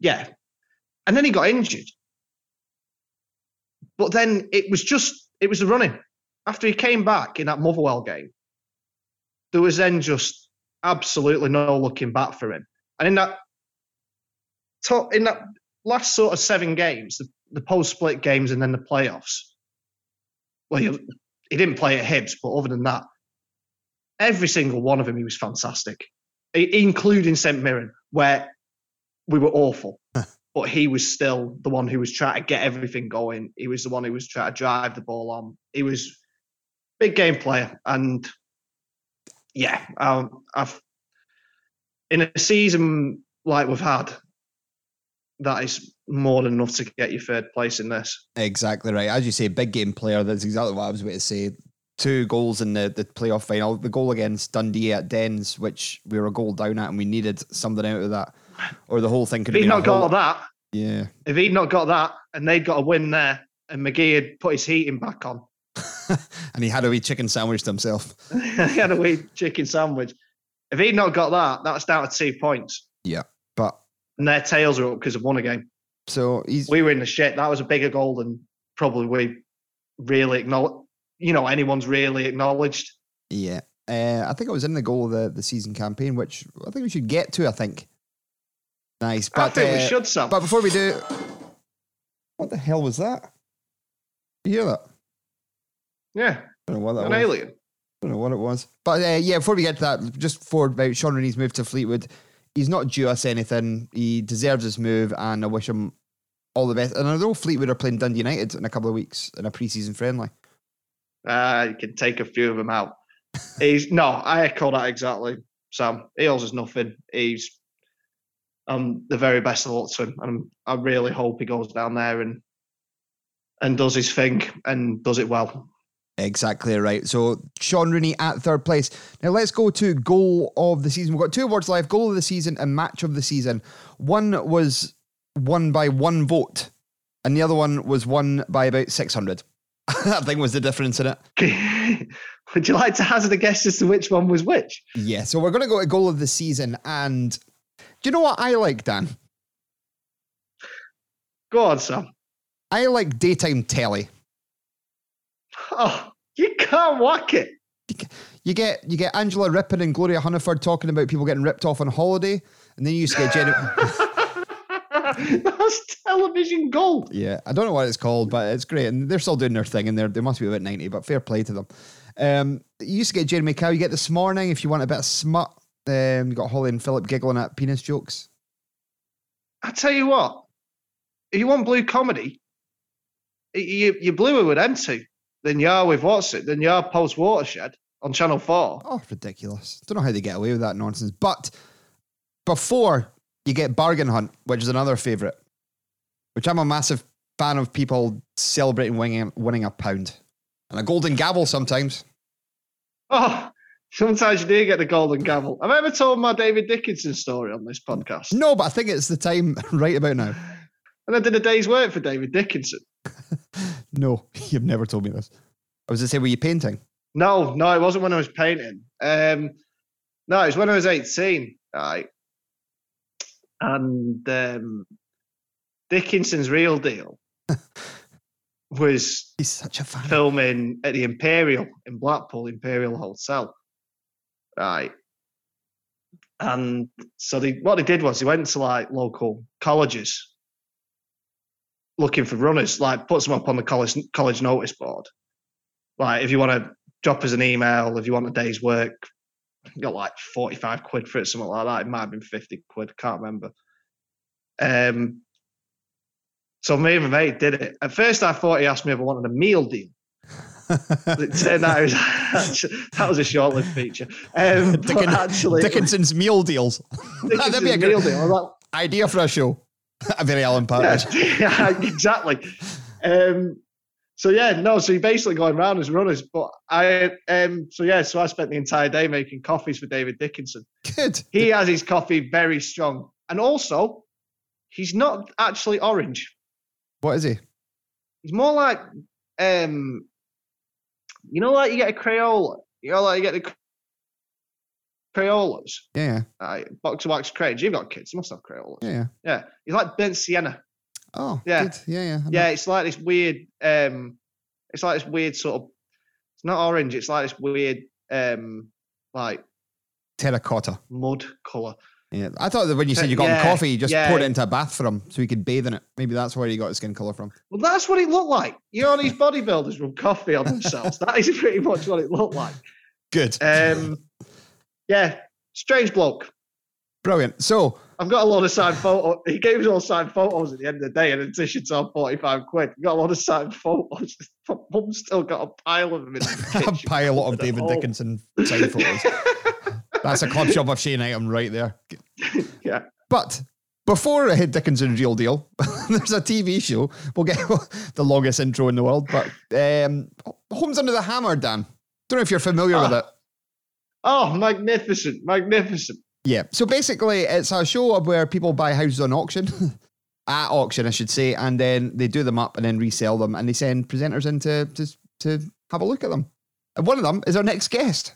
yeah. And then he got injured. But then it was just it was the running. After he came back in that Motherwell game, there was then just absolutely no looking back for him. And in that top in that last sort of seven games, the, the post split games and then the playoffs. Well, he, he didn't play at Hibs, but other than that, every single one of them he was fantastic, including St Mirren, where we were awful. but he was still the one who was trying to get everything going. He was the one who was trying to drive the ball on. He was big game player, and yeah, um, I've in a season like we've had, that is more than enough to get you third place in this. Exactly right. As you say, big game player. That's exactly what I was about to say. Two goals in the, the playoff final. The goal against Dundee at Dens, which we were a goal down at, and we needed something out of that, or the whole thing could If have he'd not got that, Yeah, if he'd not got that, and they'd got a win there, and McGee had put his heating back on, and he had a wee chicken sandwich to himself. he had a wee chicken sandwich. If he'd not got that, that's down to two points, Yeah, but and their tails are up because of one game. so he's we were in the shit. That was a bigger goal than probably we really acknowledge. You know, anyone's really acknowledged. yeah. Uh, I think it was in the goal of the, the season campaign, which I think we should get to. I think. Nice, but I think we uh, should, Sam. But before we do, what the hell was that? You hear that? yeah, I don't know what that an was. alien. I don't know what it was. But uh, yeah, before we get to that, just forward about Shaun Rooney's move to Fleetwood, he's not due us anything. He deserves his move, and I wish him all the best. And I know Fleetwood are playing Dundee United in a couple of weeks in a pre-season friendly. Uh, you can take a few of them out. He's no, I echo that exactly, Sam. Eels is nothing. He's um the very best of luck to him, and I really hope he goes down there and and does his thing and does it well. Exactly right. So Shaun Rooney at third place. Now let's go to goal of the season. We've got two awards live: goal of the season and match of the season. One was won by one vote, and the other one was won by about six hundred. that thing was the difference in it. Would you like to hazard a guess as to which one was which? Yeah, so we're going to go to goal of the season. And do you know what I like, Dan? Go on, Sam. I like daytime telly. Oh, you can't whack it. You get you get Angela Rippon and Gloria Hunniford talking about people getting ripped off on holiday, and then you used to get Jenny. That's television gold. yeah, I don't know what it's called, but it's great, and they're still doing their thing, and they're they must be about ninety, but fair play to them. Um, you used to get Jeremy Cow. You get this morning if you want a bit of smut. Um, you got Holly and Phillip giggling at penis jokes. I tell you what, if you want blue comedy, you you bluer with them than you are with what's it than you are post watershed on Channel Four. Oh, ridiculous! Don't know how they get away with that nonsense. But before you get Bargain Hunt, which is another favourite, which I'm a massive fan of people celebrating winning winning a pound and a golden gavel sometimes. Oh, sometimes you do get the golden gavel. I've I ever told my David Dickinson story on this podcast? No, but I think it's the time right about now. And I did a day's work for David Dickinson. No, you've never told me this. I was to say, were you painting? No, no, it wasn't when I was painting. Um, no, it was when I was 18, right? And um, Dickinson's real deal was He's such a fan. filming at the Imperial in Blackpool, Imperial Hotel, right? And so they, what they did was they went to like local colleges looking for runners, like puts them up on the college college notice board. Like if you want to drop us an email, if you want a day's work, you got like forty five quid for it, something like that. It might have been fifty quid, can't remember. Um, so me and my mate did it. At first, I thought he asked me if I wanted a meal deal. it turned out was that was a short-lived feature. Um, Dickin- actually, Dickinson's meal deals. Dickinson's That'd be a meal good idea for a show. A very Alan Partridge. yeah, exactly. Um, So yeah, no. So you're basically going round as runners. But I um. So yeah. So I spent the entire day making coffees for David Dickinson. Good. He has his coffee very strong, and also he's not actually orange. What is he? He's more like um. You know, like you get a Crayola. You know, like you get the Crayolas. Yeah, Right, box of wax crayons. You've got kids. You must have Crayolas. yeah, yeah. He's like burnt sienna. Oh, Yeah. good. yeah, yeah. Yeah, it's like this weird. um It's like this weird sort of. It's not orange. It's like this weird, um like Terracotta. mud color. Yeah, I thought that when you said you got him Yeah, coffee, you just yeah. poured it into a bath for him so he could bathe in it. Maybe that's where he got his skin color from. Well, that's what it looked like. You know, these bodybuilders rub coffee on themselves. that is pretty much what it looked like. Good. Um, yeah, strange bloke. Brilliant. So, I've got a lot of signed photos. He gave us all signed photos at the end of the day, and the t-shirts on 45 quid. Got a lot of signed photos. Mum's still got a pile of them in the a pile of David home. Dickinson side photos. That's a club shop of Shane item right there. Yeah. But before I hit Dickinson's real deal, there's a TV show. We'll get the longest intro in the world, but um, Homes Under the Hammer, Dan. Don't know if you're familiar with Ah. it. Oh, magnificent, magnificent. Yeah. So basically, it's a show where people buy houses on auction, at auction, I should say, and then they do them up and then resell them, and they send presenters in to to, to have a look at them. And one of them is our next guest.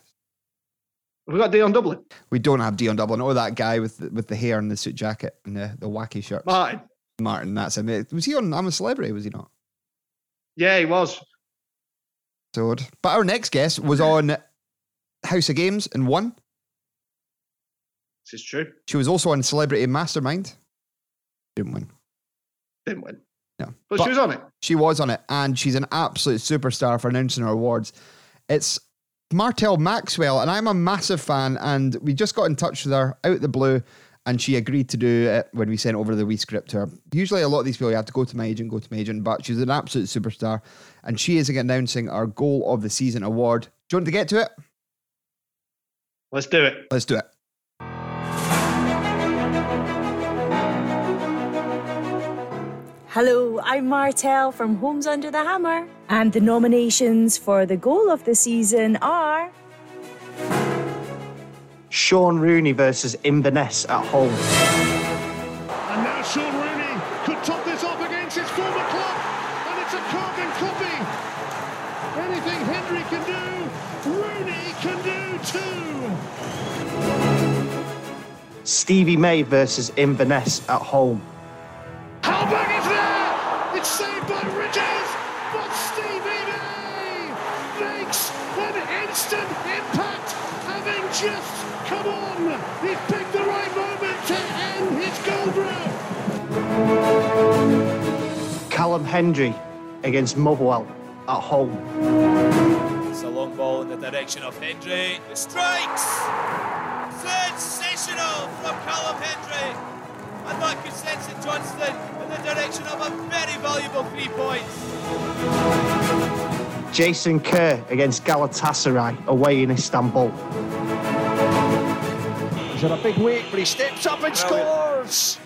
We've got Dion Dublin. We don't have Dion Dublin or that guy with the, with the hair and the suit jacket and the, the wacky shirt. Martin. Martin, that's him. Was he on I'm a Celebrity? Was he not? Yeah, he was. But our next guest was on House of Games and won. This is true. She was also on Celebrity Mastermind. Didn't win. Didn't win. No. But, she was on it. She was on it, and she's an absolute superstar for announcing her awards. It's Martel Maxwell, and I'm a massive fan. And we just got in touch with her out of the blue, and she agreed to do it when we sent over the wee script to her. Usually, a lot of these people you have to go to my agent, go to my agent, but she's an absolute superstar, and she is announcing our goal of the season award. Do you want to get to it? Let's do it. Let's do it. Hello, I'm Martel from Homes Under the Hammer, and the nominations for the goal of the season are Shaun Rooney versus Inverness at home. Stevie May versus Inverness at home. Hallberg is there. It's saved by Ridgers, but Stevie May makes an instant impact, having just come on. He picked the right moment to end his goal drought. Callum Hendry against Motherwell at home. It's a long ball in the direction of Hendry. The strikes! Valuable three points. Jason Kerr against Galatasaray away in Istanbul. He's on a big weight, but he steps up and scores.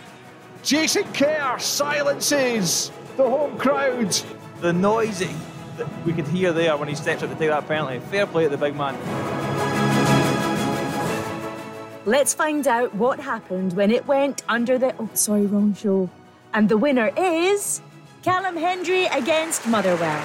Jason Kerr silences the home crowd. The noise that, that we could hear there when he steps up to take that penalty. Fair play to the big man. Let's find out what happened when it went under the. Oh, sorry, wrong show. And the winner is Callum Hendry against Motherwell.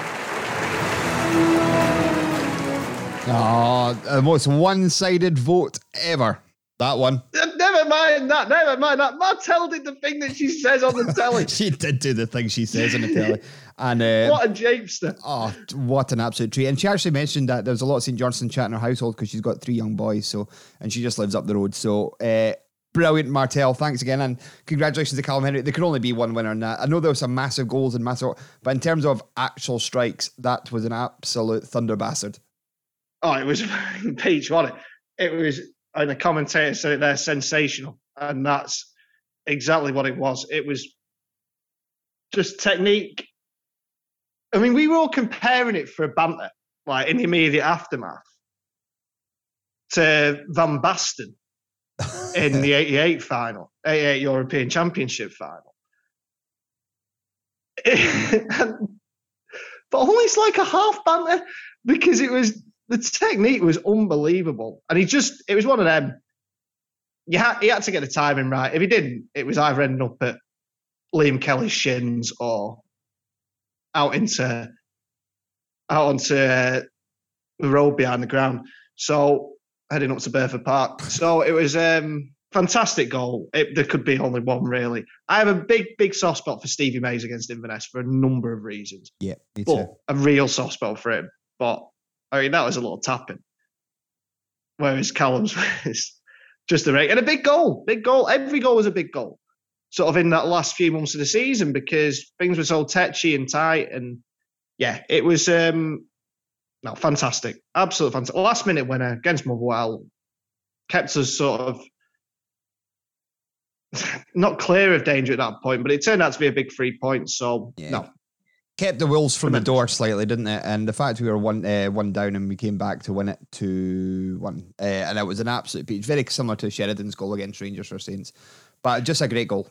Oh, the most one sided vote ever. That one. Never mind that. Never mind that. Martel did the thing that she says on the telly. she did do the thing she says on the telly. And uh, what a japester. Oh, what an absolute treat. And she actually mentioned that there's a lot of St. Johnstone chat in her household because she's got three young boys. So, and she just lives up the road. So, uh, brilliant, Martel. Thanks again. And congratulations to Callum Hendry. There can only be one winner in that. I know there were some massive goals and massive, but in terms of actual strikes, that was an absolute thunder bastard. Oh, it was peach, wasn't it? It was, and the commentator said it there, sensational. And that's exactly what it was. It was just technique. I mean, we were all comparing it for a banter, like in the immediate aftermath, to Van Basten in the 88 final, 88 European Championship final. but only it's like a half banter because it was the technique was unbelievable, and he just it was one of them. You had he had to get the timing right. If he didn't, it was either ending up at Liam Kelly's shins or out into out onto uh, the road behind the ground. So heading up to Burford Park. So it was um fantastic goal. It, there could be only one really. I have a big, big soft spot for Stevie Mays against Inverness for a number of reasons. Yeah, me But a real soft spot for him. But I mean, that was a little tapping. Whereas Callum's was just a rate and a big goal, big goal. Every goal was a big goal. Sort of in that last few months of the season because things were so tetchy and tight, and yeah, it was um no fantastic, absolutely fantastic. Last minute winner against Motherwell kept us sort of not clear of danger at that point, but it turned out to be a big three points. So no, kept the Wolves from the door slightly, didn't it? And the fact we were one uh, one down and we came back to win it two one, uh, and it was an absolute peach, very similar to Sheridan's goal against Rangers for Saints, but just a great goal.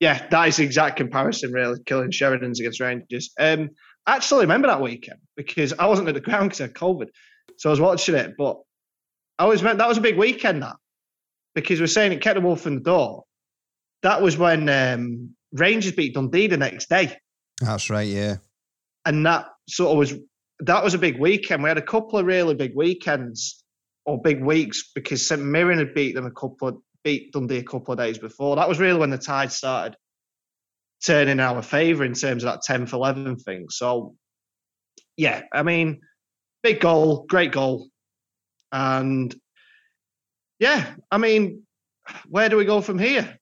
yeah, that is the exact comparison, really. Cillian Sheridan's against Rangers. Um, I actually remember that weekend because I wasn't at the ground because I had COVID, so I was watching it. But I always meant that was a big weekend. That because we're saying it kept the wolf from the door. That was when um, Rangers beat Dundee the next day, That's right, yeah. and that sort of was that was a big weekend. We had a couple of really big weekends or big weeks because St Mirren had beat them a couple of beat Dundee a couple of days before. That was really when the tide started turning in our favour in terms of that 10th 11 thing. So yeah, I mean, big goal, great goal, and yeah, I mean, where do we go from here?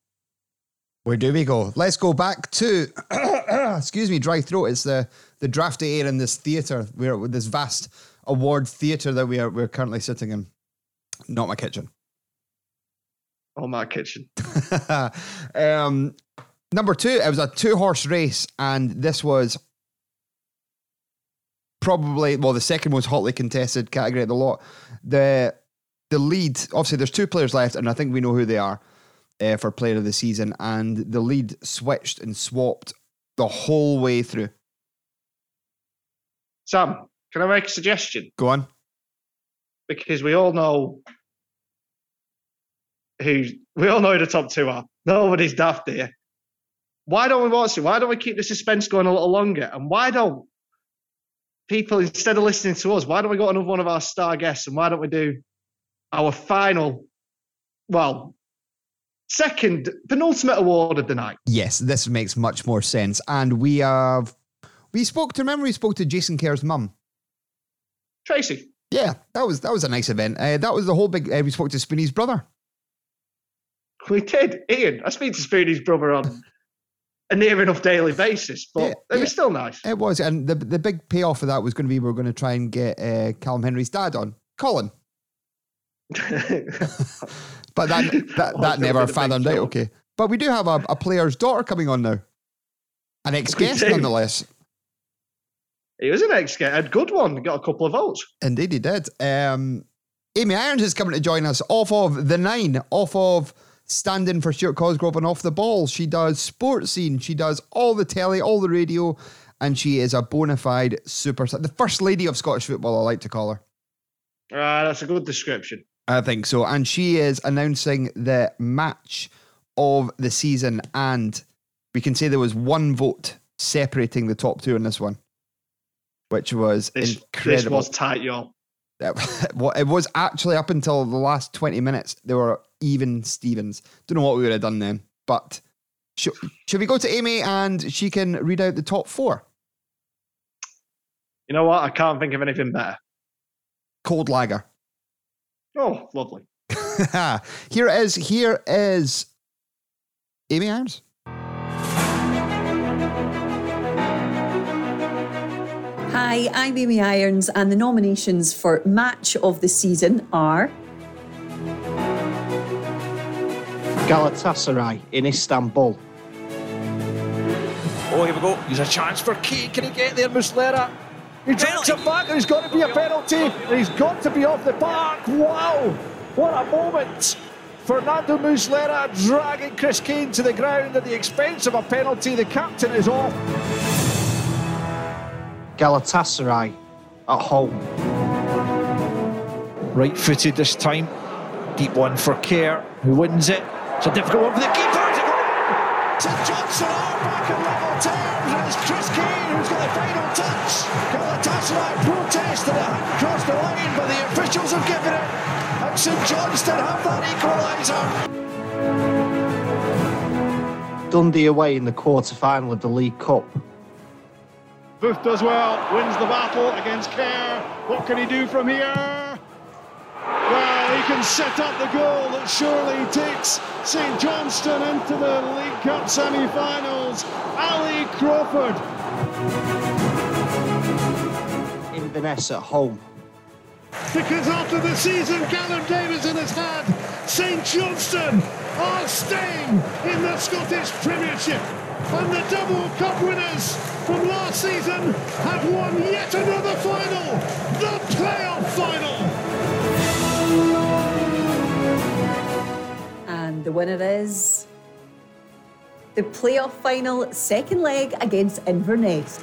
Where do we go? Let's go back to excuse me, dry throat. It's the the drafty air in this theatre. We're with this vast award theatre that we are we're currently sitting in. Not my kitchen. Oh, my kitchen. um, number two, it was a two horse race, and this was probably well the second most hotly contested category of the lot. The the lead, obviously, there's two players left, and I think we know who they are uh, for player of the season. And the lead switched and swapped the whole way through. Sam, can I make a suggestion? Go on. Because we all know who we all know who the top two are. Nobody's daft here. Why don't we watch it? Why don't we keep the suspense going a little longer? And why don't people, instead of listening to us, why don't we go to another one of our star guests and why don't we do our final, well, second, penultimate award of the night? Yes, this makes much more sense. And we have we spoke to remember we spoke to Jason Kerr's mum. Tracy. Yeah, that was that was a nice event. Uh, that was the whole big. Uh, we spoke to Spoonie's brother. We did. Ian, I speak to Spoonie's brother on a near enough daily basis, but Yeah, it yeah. was still nice. It was, and the the big payoff of that was going to be we are going to try and get uh, Callum Hendry's dad on, Colin. But that that, Oh, that never gonna be the big fathomed out. Okay, but we do have a, a player's daughter coming on now, an ex guest nonetheless. He was an ex guest, a good one. Got a couple of votes. Indeed, he did. Um, Amy Irons is coming to join us off of the nine, off of standing for Stuart Cosgrove and off the ball. She does Sportscene, she does all the telly, all the radio, and she is a bona fide superstar. The first lady of Scottish football, I like to call her. Uh, that's a good description. I think so. And she is announcing the match of the season. And we can say there was one vote separating the top two in this one, which was This, incredible. this was tight, y'all. It it was actually up until the last 20 minutes, they were even Stevens. Don't know what we would have done then. But should, should we go to Amy and she can read out the top four? You know what? I can't think of anything better. Cold lager. Oh, lovely. here it is. Here is Amy Irons. Hi, I'm Amy Irons, and the nominations for Match of the Season are Galatasaray in Istanbul. Oh, here we go. Here's a chance for Key. Can he get there, Muslera? He drags it back and he's got to be a penalty. And he's got to be off the park. Wow! What a moment! Fernando Muslera dragging Chris Kane to the ground at the expense of a penalty. The captain is off. Galatasaray at home. Right footed this time. Deep one for Kerr, who wins it. It's a difficult one for the keeper. St Johnstone are back at level terms, and it's Chris Kane who's got the final touch. Galatasaray protest that it hadn't crossed the line, but the officials have given it, and St Johnstone have that equaliser. Dundee away in the quarter final of the League Cup. Booth does well, wins the battle against Kerr. What can he do from here? Well, he can set up the goal that surely takes St Johnstone into the League Cup semi-finals. Ali Crawford. Inverness at home. Because after the season Callum Davidson has had, St Johnstone are staying in the Scottish Premiership. And the double cup winners from last season have won yet another final, the playoff final. And the winner is the playoff final second leg against Inverness.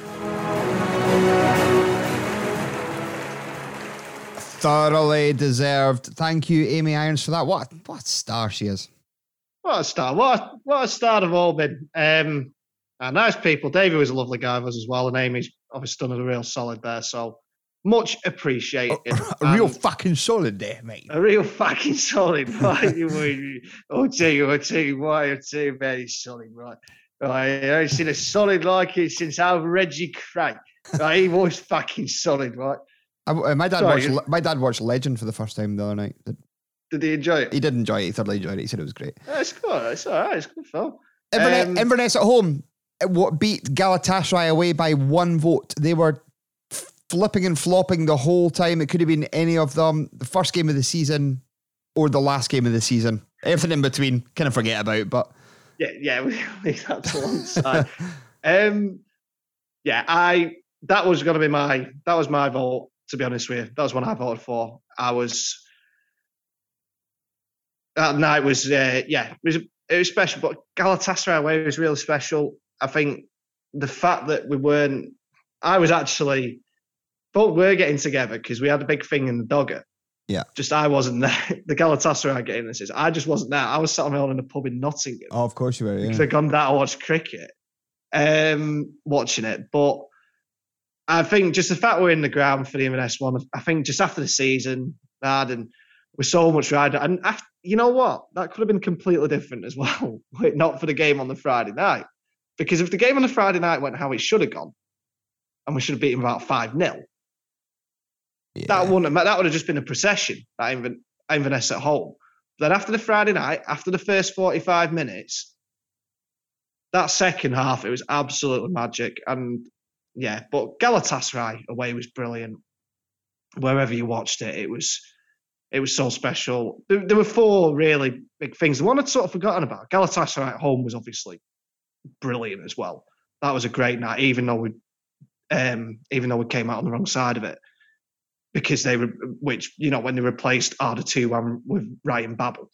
Thoroughly deserved. Thank you, Amy Irons, for that. What what a star she is. What a star! What a, what a star of all been. Um, and nice people. David was a lovely guy of us as well, and Amy's obviously done a real solid there. So much appreciated. A real fucking solid there, mate. A real fucking solid. Right? oh, tell you, tell you why, I tell you, very solid, right? Right, I ain't seen a solid like it since Alvin Reggie Craig. Right, he was fucking solid, right? I, uh, my dad Sorry, watched. My dad watched Legend for the first time the other night. Did he enjoy it? He did enjoy it. He thoroughly enjoyed it. He said it was great. It's good. It's all right. It's good film. Inverness, Um, Inverness at home. What beat Galatasaray away by one vote? They were flipping and flopping the whole time. It could have been any of them. The first game of the season or the last game of the season. Everything in between, kind of forget about. But Yeah, yeah, we leave that to one side. um, yeah, I that was going to be my that was my vote. To be honest with you, that was one I voted for. I was that night was uh, yeah, it was it was special. But Galatasaray away was really special. I think the fact that we weren't, I was actually both were getting together because we had a big thing in the Dogger. Yeah. Just I wasn't there. The Galatasaray game this is. I just wasn't there. I was sat on my own in a pub in Nottingham oh, of course you were. because I'd gone down to watch cricket, um, watching it. But I think just the fact we're in the ground for the Inverness one, I think just after the season, and we're so much ride, and after, you know what, that could have been completely different as well, not for the game on the Friday night. Because if the game on the Friday night went how it should have gone, and we should have beaten about five 0 that wouldn't have, that would have just been a procession at Inver- Inverness at home. But Then after the Friday night, after the first 45 minutes, that second half, it was absolutely magic. And yeah, but Galatasaray away was brilliant. Wherever you watched it, it was it was so special. There, there were four really big things. The one I'd sort of forgotten about, Galatasaray at home was obviously brilliant as well. That was a great night, even though we um, even though we came out on the wrong side of it because they were, which you know, when they replaced Arda two one with Ryan Babel.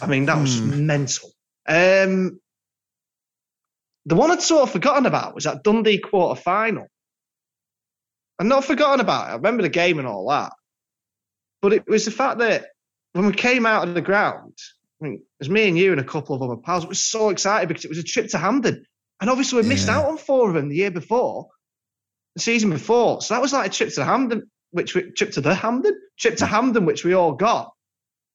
I mean, that was mental. Um, the one I'd sort of forgotten about was that Dundee quarter final. I'm not forgotten about it. I remember the game and all that, but it was the fact that when we came out of the ground, I mean, it was me and you and a couple of other pals. We were so excited because it was a trip to Hampden, and obviously we missed out on four of them the year before, the season before. So that was like a trip to Hampden, which we trip to the Hampden, trip to Hampden, which we all got,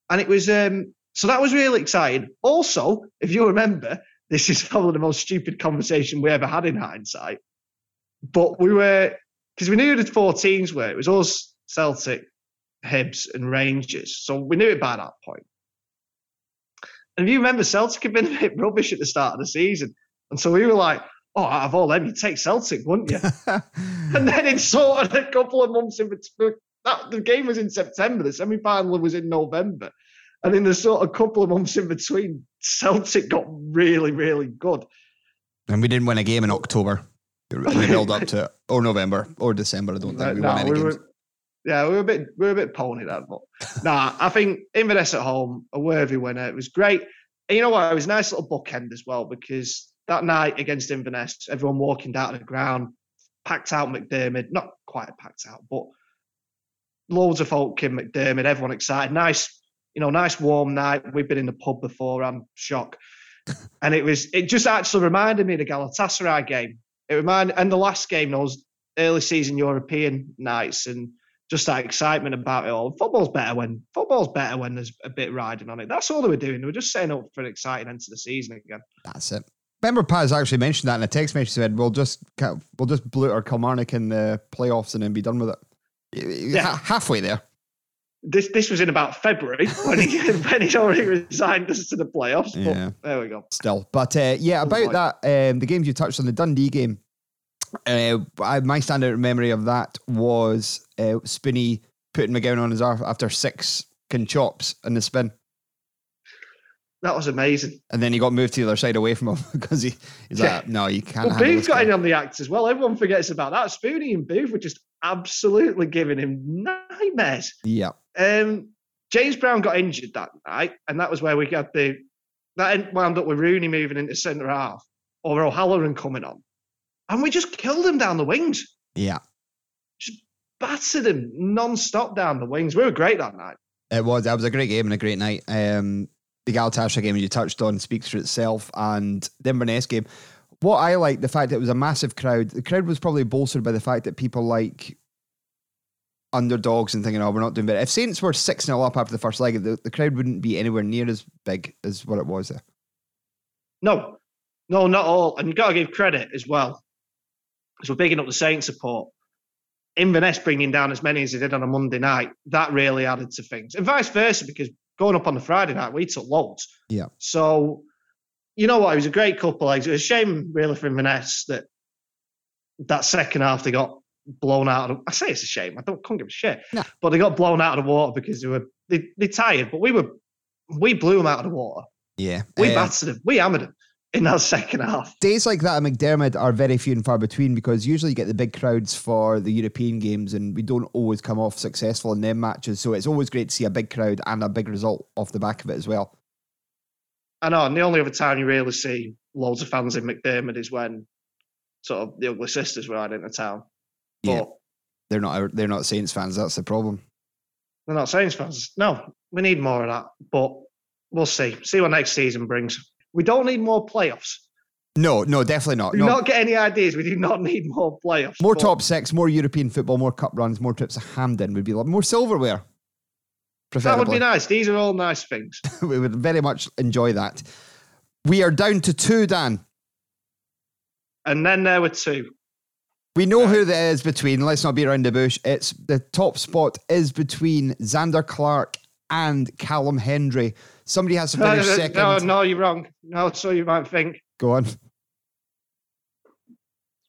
and it was um. So that was really exciting. Also, if you remember, this is probably the most stupid conversation we ever had in hindsight. But we were because we knew the four teams were. It was us, Celtic, Hibs, and Rangers. So we knew it by that point. And if you remember, Celtic had been a bit rubbish at the start of the season. And so we were like, oh, out of all them, you'd take Celtic, wouldn't you? and then it sort of a couple of months in between. That, the game was in September, the semi final was in November. And in the sort of couple of months in between, Celtic got really, really good. And we didn't win a game in October. the build up to or November or December. I don't think we No, won any we games. were, yeah, we were a bit we were a bit pony then, but nah, I think Inverness at home, a worthy winner. It was great. And you know what? It was a nice little bookend as well because that night against Inverness, everyone walking down the ground, packed out McDiarmid, not quite packed out, but loads of folk in McDiarmid, everyone excited. Nice, you know, nice warm night. We've been in the pub before, I'm shocked. and it was, it just actually reminded me of the Galatasaray game. It reminded, and the last game, those early season European nights, and just that excitement about it all. Football's better when football's better when there's a bit riding on it. That's all they were doing. They were just setting up for an exciting end to the season again. That's it. Remember, Paz actually mentioned that in a text message. He Said, "We'll just we'll just blue our Kilmarnock in the playoffs and then be done with it." Yeah. Ha- halfway there. This this was in about February when he when he'd already resigned us to the playoffs. But Yeah. there we go. Still, but uh, yeah, about that, um, the games you touched on, the Dundee game. Uh, I, my standout memory of that was uh, Spinney putting McGowan on his arm after six can chops in the spin, That was amazing. and then he got moved to the other side away from him because he, he's Yeah. like, "No, you can't." Well, Booth got guy." in on the act as well. Everyone forgets about that. Spoonie and Booth were just absolutely giving him nightmares. Yeah, Um, James Brown got injured that night, and that was where we got the that wound up with Rooney moving into centre half or O'Halloran coming on, and we just killed him down the wings, yeah. Just battered him non-stop down the wings. We were great that night. It was. That was a great game and a great night. Um, the Galatasaray game you touched on speaks for itself, and the Inverness game. What I like the fact that it was a massive crowd. The crowd was probably bolstered by the fact that people like underdogs and thinking, "Oh, we're not doing better." If Saints were six 0 up after the first leg, the, the crowd wouldn't be anywhere near as big as what it was there. No, no, not all. And you've got to give credit as well. We're bigging up the Saints support. Inverness bringing down as many as they did on a Monday night, that really added to things. And vice versa, because going up on the Friday night, we took loads. Yeah. So, you know what? It was a great couple legs. It was a shame, really, for Inverness that that second half they got blown out of. I say it's a shame. I don't can't give a shit. No. But they got blown out of the water because they were they they tired. But we were we blew them out of the water. Yeah, We Um, battered them. We hammered them in that second half. days like that at McDiarmid are very few and far between because usually you get the big crowds for the European games and we don't always come off successful in them matches. So it's always great to see a big crowd and a big result off the back of it as well. I know. And the only other time you really see loads of fans in McDiarmid is when sort of the ugly sisters were adding to town. Yeah. They're not they're not Saints fans, that's the problem. they're not Saints fans. No, we need more of that. But we'll see. See what next season brings. We don't need more playoffs. No, no, definitely not. Do No. not get any ideas. We do not need more playoffs. more But top six, more European football, more cup runs, more trips to Hampden would be like more silverware. That would be nice. These are all nice things. we would very much enjoy that. We are down to two, Dan. And then there were two. We know who that is between. Let's not be around the bush. It's the top spot is between Zander Clark and Callum Hendry. Somebody has to finish no, second. no, no, you're wrong. No, so you might think Go on.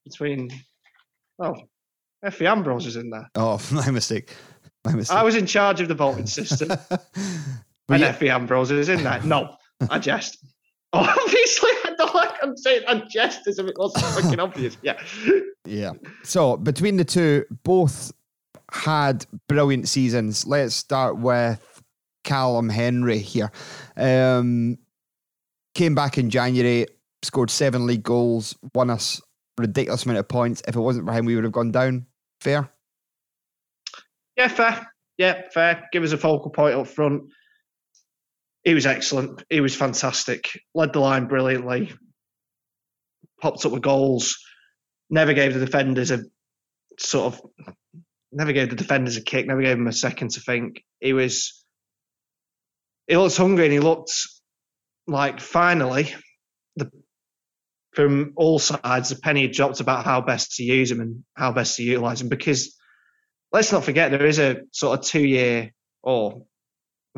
between. Oh, Effie Ambrose is in there. Oh, my mistake. My mistake. I was in charge of the voting system. and Effie Ambrose is in there. No, I jest. Obviously, I don't like I'm saying I jest as if it wasn't fucking obvious. Yeah. Yeah. So between the two, both had brilliant seasons. Let's start with Callum Hendry here. Um, came back in January, scored seven league goals, won us ridiculous amount of points. If it wasn't for him, we would have gone down. Fair. Yeah, fair. Yeah, fair. Give us a focal point up front. He was excellent. He was fantastic. Led the line brilliantly. Popped up with goals. Never gave the defenders a sort of never gave the defenders a kick, never gave them a second to think. He was he looked hungry and he looked like finally the from all sides the penny had dropped about how best to use him and how best to utilise him because let's not forget there is a sort of two year or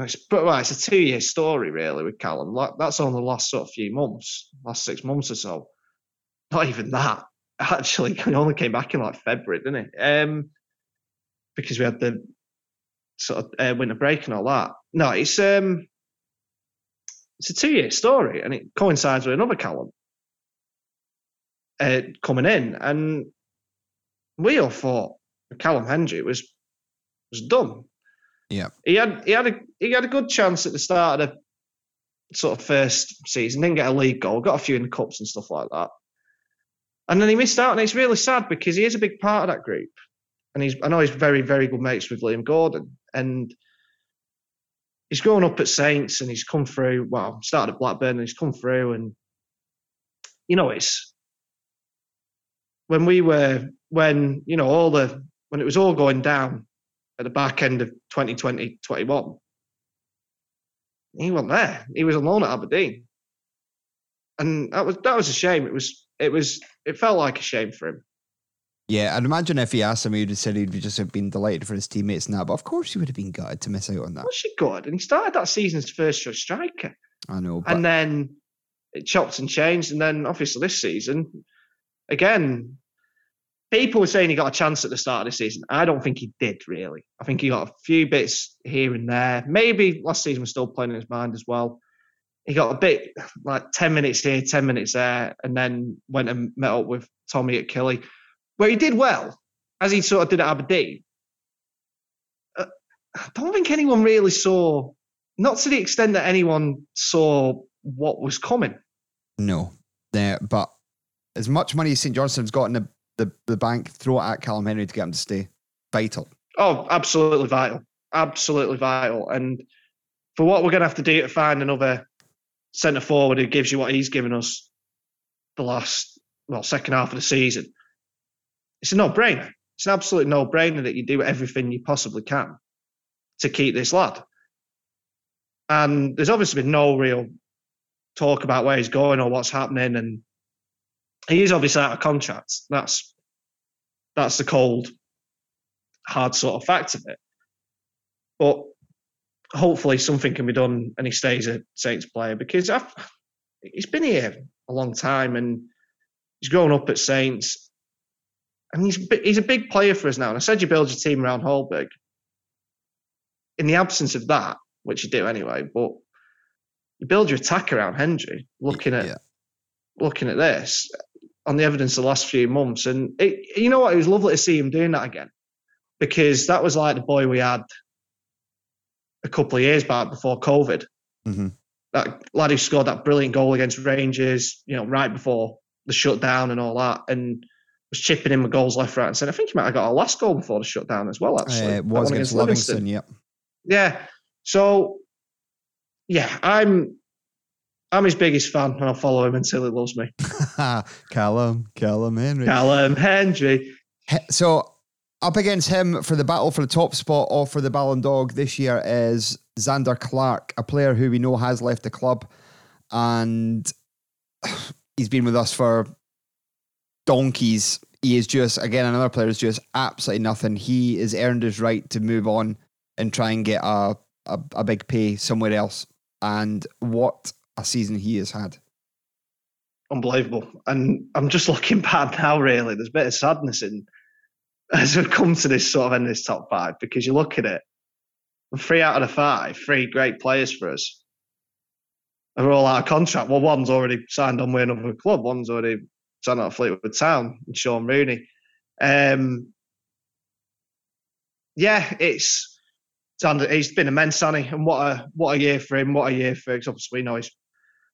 it's, but right, it's a two year story really with Callum. Like, that's only the last sort of few months, last six months or so. Not even that. Actually, he only came back in like February, didn't he? Um, because we had the sort of uh, winter break and all that. No, it's um, it's a two year story, and it coincides with another Callum uh, coming in, and we all thought Callum Hendry was was done. Yeah. He had he had a he had a good chance at the start of the sort of first season. Didn't get a league goal. Got a few in the cups and stuff like that. And then he missed out, and it's really sad because he is a big part of that group. And he's I know he's very, very good mates with Liam Gordon. And he's grown up at Saints and he's come through, well, started at Blackburn and he's come through and you know, it's when we were when, you know, all the when it was all going down at the back end of 2020, 21, he wasn't there. He was alone at Aberdeen. And that was that was a shame. It was it was it felt like a shame for him. Yeah, I'd imagine if he asked him, he would have said he'd just have been delighted for his teammates and that. But of course, he would have been gutted to miss out on that. Was she good? And he started that season as first choice striker. I know, but and then it chopped and changed. And then obviously this season, again, people were saying he got a chance at the start of the season. I don't think he did really. I think he got a few bits here and there. Maybe last season was still playing in his mind as well. He got a bit like 10 minutes here, 10 minutes there, and then went and met up with Tommy at Killy, where he did well, as he sort of did at Aberdeen. Uh, I don't think anyone really saw, not to the extent that anyone saw what was coming. no, there. But as much money as St Johnstone's got in the, the, the bank, throw it at Callum Hendry to get him to stay. Vital. Oh, absolutely vital. Absolutely vital. And for what we're going to have to do to find another centre forward who gives you what he's given us the last, well, second half of the season, it's a no brainer. It's an absolute no brainer that you do everything you possibly can to keep this lad. And there's obviously been no real talk about where he's going or what's happening. And he is obviously out of contract. That's that's the cold, hard sort of fact of it. But hopefully something can be done and he stays a Saints player because I've, he's been here a long time and he's grown up at Saints and he's he's a big player for us now. And I said you build your team around Hallberg. In the absence of that, which you do anyway, but you build your attack around Hendry, looking at looking at this on the evidence of the last few months. And it, you know what? It was lovely to see him doing that again because that was like the boy we had a couple of years back before COVID. Mm-hmm. That lad who scored that brilliant goal against Rangers, you know, right before the shutdown and all that, and was chipping in with goals left, right, and centre. I think he might have got a last goal before the shutdown as well. Actually, Uh, it was one against Livingston, yep. Yeah. So, yeah, I'm I'm his biggest fan, and I'll follow him until he loves me. Callum, Callum Henry. Callum Hendry. He- So up against him for the battle for the top spot or for the Ballon d'Or this year is Zander Clark, a player who we know has left the club, and he's been with us for donkeys. He is just again another player who's just absolutely nothing. He has earned his right to move on and try and get a a, a big pay somewhere else. And what a season he has had. unbelievable. And I'm just looking bad now, really. There's a bit of sadness in as we've come to this sort of end of this top five because you look at it, three out of the five, three great players for us are all out of contract. Well, one's already signed on with another club, one's already out of Fleetwood Town, and Shaun Rooney. Um, yeah, it's he's been immense, hasn't? And what a what a year for him, what a year for because obviously we know his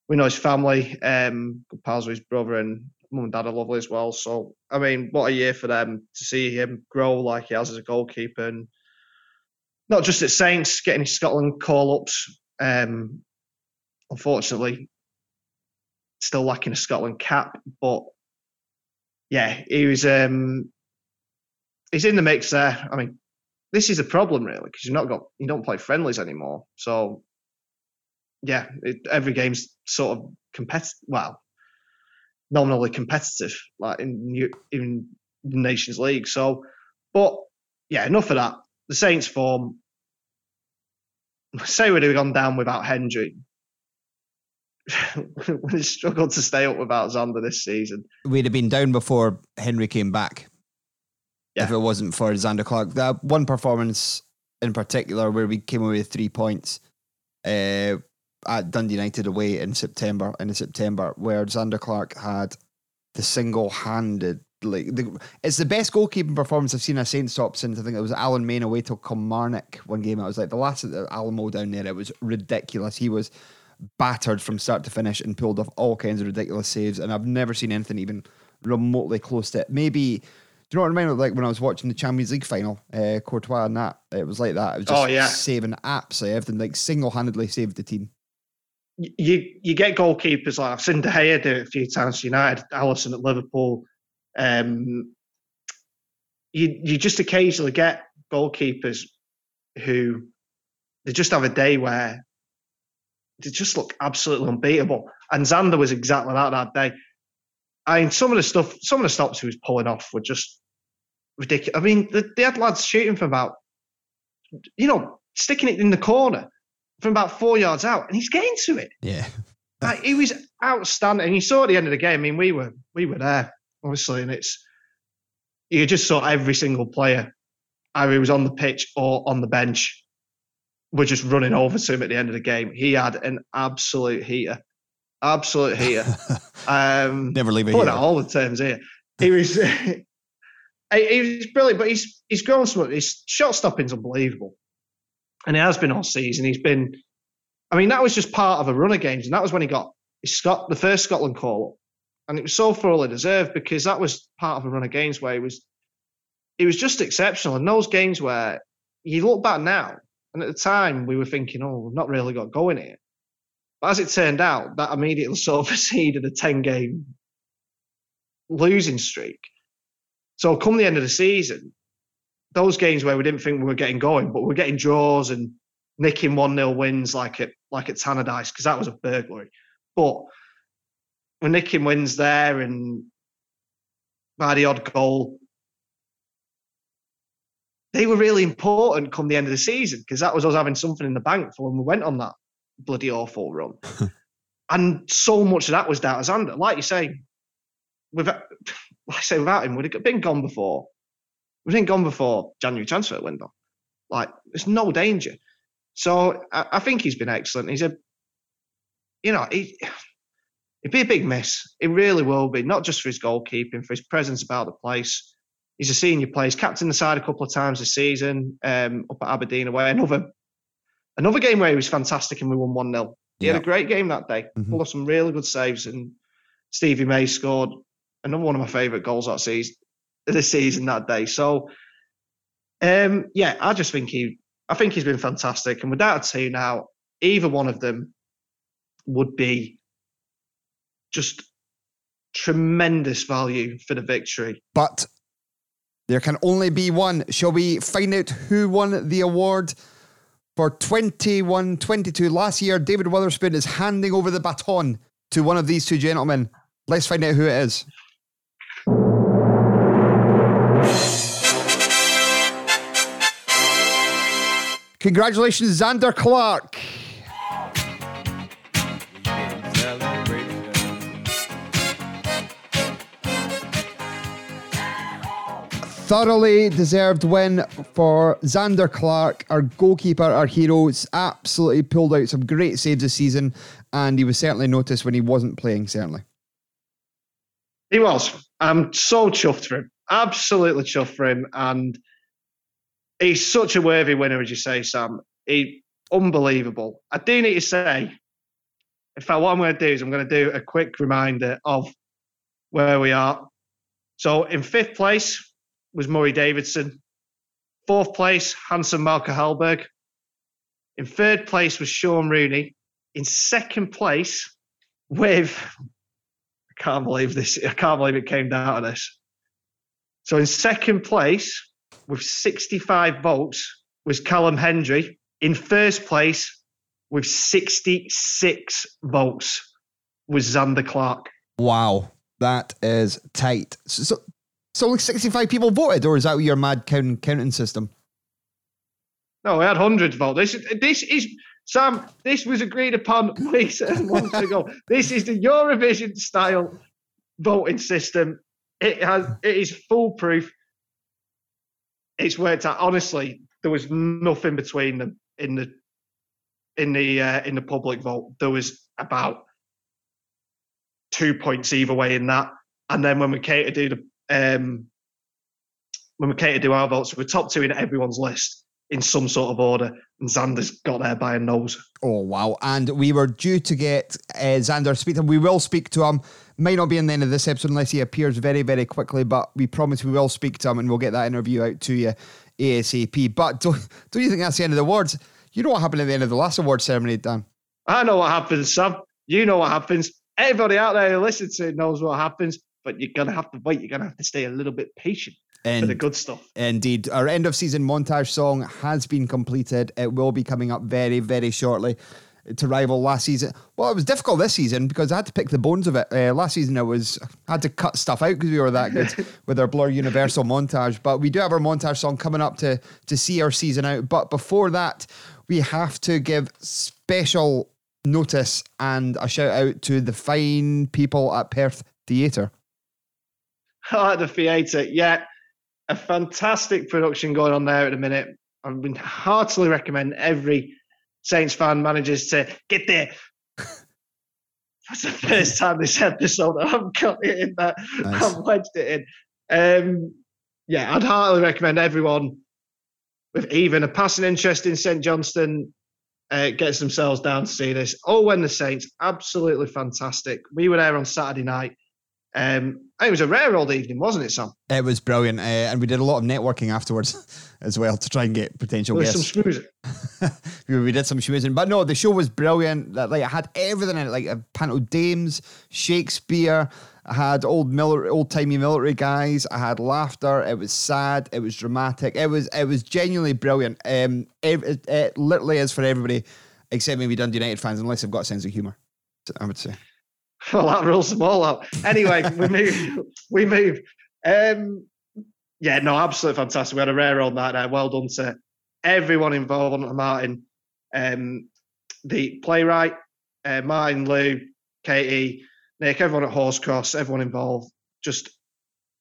we know his family, um, good pals with his brother and mum and dad are lovely as well. So I mean, what a year for them to see him grow like he has as a goalkeeper, and not just at Saints, getting his Scotland call ups. Um, unfortunately, still lacking a Scotland cap, but yeah, he was. Um, he's in the mix there. I mean, this is a problem really because you've not got you don't play friendlies anymore. So yeah, it, every game's sort of competitive. Well, nominally competitive, like in in the Nations League. So, but yeah, enough of that. The Saints form. Say we'd have gone down without Hendry. we struggled to stay up without Zander this season. we'd have been down before Hendry came back. If it wasn't for Zander Clark, that one performance in particular where we came away with three points uh, at Dundee United away in September, in September, where Zander Clark had the single-handed like the, it's the best goalkeeping performance I've seen a Saints top since I think it was Alan Main away to Kilmarnock one game. I was like the last at the Alamo down there. It was ridiculous. He was battered from start to finish and pulled off all kinds of ridiculous saves. And I've never seen anything even remotely close to it. Maybe. Do you know what I remember? Like when I was watching the Champions League final, uh, Courtois and that, it was like that. It was just Oh, yeah. saving absolutely everything, like single handedly saved the team. you you get goalkeepers like I've seen De Gea do it a few times United, Alisson at Liverpool. Um, you you just occasionally get goalkeepers who they just have a day where they just look absolutely unbeatable. And Zander was exactly that that day. I mean, some of the stuff, some of the stops he was pulling off were just ridiculous. I mean, they, they had lads shooting from about, you know, sticking it in the corner from about four yards out, and he's getting to it. Yeah. Like, he was outstanding. And you saw at the end of the game. I mean, we were we were there, obviously, and it's you just saw every single player, either he was on the pitch or on the bench, were just running over to him at the end of the game. He had an absolute heater, absolute heater. um, Never leave put heater. all the terms here. He was. he was brilliant, but he's he's grown so much. His shot stopping's unbelievable, and he has been all season. He's been, I mean, that was just part of a run of games, and that was when he got his Scot the first Scotland call up, and it was so thoroughly deserved because that was part of a run of games where he was, he was just exceptional. And those games where you look back now, and at the time we were thinking, oh, we've not really got going here, but as it turned out, that immediately sort of preceded a ten game losing streak. So come the end of the season, those games where we didn't think we were getting going, but we we're getting draws and nicking one 0 wins like at like at Tannadice because that was a burglary. But we're nicking wins there and by the odd goal. They were really important come the end of the season because that was us having something in the bank for when we went on that bloody awful run. and so much of that was down to Zander. Like you say, without, like I say, without him, we'd have been gone before. We'd been gone before January transfer window. Like, there's no danger. So I, I think he's been excellent. He's a, you know, he, it'd be a big miss. It really will be, not just for his goalkeeping, for his presence about the place. He's a senior player. He's captained the side a couple of times this season um, up at Aberdeen away. Another another game where he was fantastic and we won 1 0. He had a great game that day, full of some really good saves. And Stevie May scored another one of my favourite goals that season, this season that day. So, um, yeah, I just think he, I think he's been fantastic. And without a two now, either one of them would be just tremendous value for the victory. But there can only be one. Shall we find out who won the award for 21 22? Last year, David Wotherspoon is handing over the baton to one of these two gentlemen. Let's find out who it is. Congratulations, Zander Clark. Thoroughly deserved win for Zander Clark, our goalkeeper, our hero. It's absolutely pulled out some great saves this season, and he was certainly noticed when he wasn't playing, certainly. He was. I'm so chuffed for him. Absolutely chuffed for him. And he's such a worthy winner, as you say, Sam. He unbelievable. I do need to say, in fact, what I'm going to do is I'm going to do a quick reminder of where we are. So in fifth place was Murray Davidson. Fourth place, Hansen Melker Hallberg. In third place was Shaun Rooney. In second place, with I can't believe this. I can't believe it came down to this. So in second place with 65 votes was Callum Hendry. In first place with 66 votes was Zander Clark. Wow, that is tight. So, so, so only 65 people voted, or is that your mad counting, counting system? No, we had hundreds of votes. This, this is Sam. This was agreed upon weeks and months ago. This is the Eurovision style voting system. It has. It is foolproof. It's worked out. Honestly, there was nothing between them in the in the uh, in the public vote. There was about two points either way in that. And then when we came to do the um, when we came to do our votes, we were top two in everyone's list. in some sort of order, and Zander's got there by a nose. Oh wow! And we were due to get uh, Zander speak to him. We will speak to him. Might not be in the end of this episode unless he appears very, very quickly. But we promise we will speak to him and we'll get that interview out to you ASAP. But don't, don't you think that's the end of the awards? You know what happened at the end of the last award ceremony, Dan? I know what happens, Sam. You know what happens. Everybody out there who listens to it knows what happens, but you're gonna have to wait. You're gonna have to stay a little bit patient for the good stuff. Indeed. Our end of season montage song has been completed. It will be coming up very, very shortly to rival last season. Well, it was difficult this season because I had to pick the bones of it. Uh, last season, I was I had to cut stuff out because we were that good with our Blur Universal montage. But we do have our montage song coming up to to see our season out. But before that, we have to give special notice and a shout out to the fine people at Perth Theatre. At the theatre. Yeah, a fantastic production going on there at the minute. I would heartily recommend every Saints fan manages to get there. That's the first time this episode I've got it in that Nice. I've wedged it in. Um, yeah, I'd heartily recommend everyone with even a passing interest in St Johnstone uh, gets themselves down to see this. Oh, when the Saints, absolutely fantastic. We were there on Saturday night. Um, it was a rare old evening, wasn't it, Sam? It was brilliant, uh, and we did a lot of networking afterwards as well to try and get potential guests. some schmoozing. we, we did some schmoozing, but no, the show was brilliant. That like it had everything in it, like a panel dames, Shakespeare. I had old mil- old timey military guys. I had laughter. It was sad. It was dramatic. It was it was genuinely brilliant. Um, ev- it, it literally is for everybody except maybe Dundee United fans, unless they've got a sense of humour. I would say. Well, that rules them all out. Anyway, we move. We move. Um, yeah, no, absolutely fantastic. We had a rare old night there. Well done to everyone involved on Martin, um, the playwright, uh, Martin, Lou, Katie, Nick, everyone at Horsecross, everyone involved. Just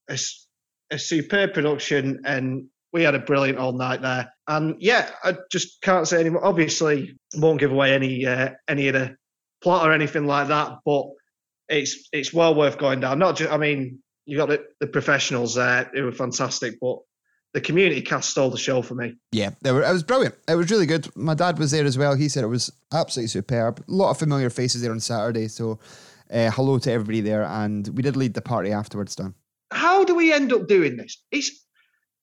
a superb production, and we had a brilliant old night there. And yeah, I just can't say anymore. Obviously, won't give away any uh, any of the plot or anything like that, but it's it's well worth going down. Not just, I mean, you got the, the professionals there who were fantastic, but the community cast stole the show for me. Yeah, they were, it was brilliant. It was really good. My dad was there as well. He said it was absolutely superb. A lot of familiar faces there on Saturday. So, uh, hello to everybody there. And we did lead the party afterwards, Dan. How do we end up doing this? It's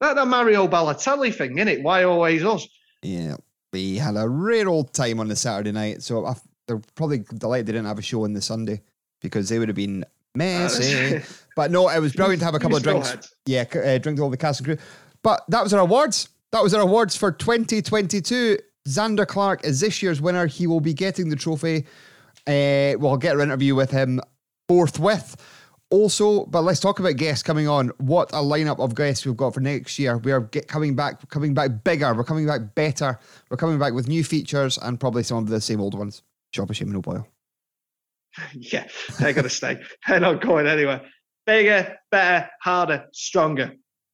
that the Mario Balotelli thing, isn't it? Why always us? Yeah, we had a rare old time on the Saturday night. So, I, they're probably delighted they didn't have a show on the Sunday because they would have been messy. but no, it was brilliant to have a couple of drinks. still Yeah, uh, drink to all the cast and crew. But that was our awards. That was our awards for 2022. Zander Clark is this year's winner. He will be getting the trophy. Uh, we'll get an interview with him forthwith. Also, but let's talk about guests coming on. What a lineup of guests we've got for next year. We are get, coming back, coming back bigger. We're coming back better. We're coming back with new features and probably some of the same old ones. Shop of shame and no boil. yeah, they're going to stay. They're not going anywhere. Bigger, better, harder, stronger.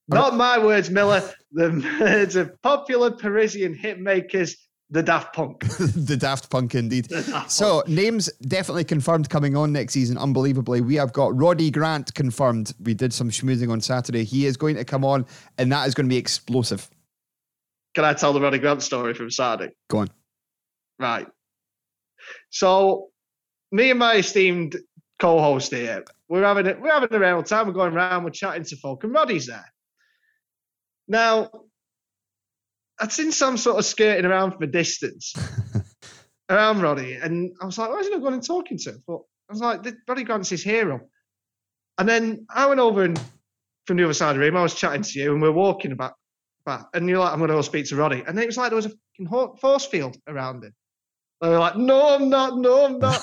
Not my words, Miller. The words of popular Parisian hit makers, the Daft Punk. the Daft Punk, indeed. So, names definitely confirmed coming on next season. Unbelievably, we have got Roddy Grant confirmed. We did some schmoozing on Saturday. He is going to come on, and that is going to be explosive. Can I tell the Roddy Grant story from Saturday? Go on. Right. So, me and my esteemed co-host here, we're having a, we're having a real time. We're going around, we're chatting to folk, and Roddy's there. Now, I'd seen some sort of skirting around from a distance around Roddy, and I was like, why is he not going and talking to him? But I was like, Roddy Grant's his hero. And then I went over and from the other side of the room, I was chatting to you, and we are walking about, back and you're like, I'm going to go speak to Roddy. And then it was like there was a force field around him. They were like, no, I'm not, no, I'm not.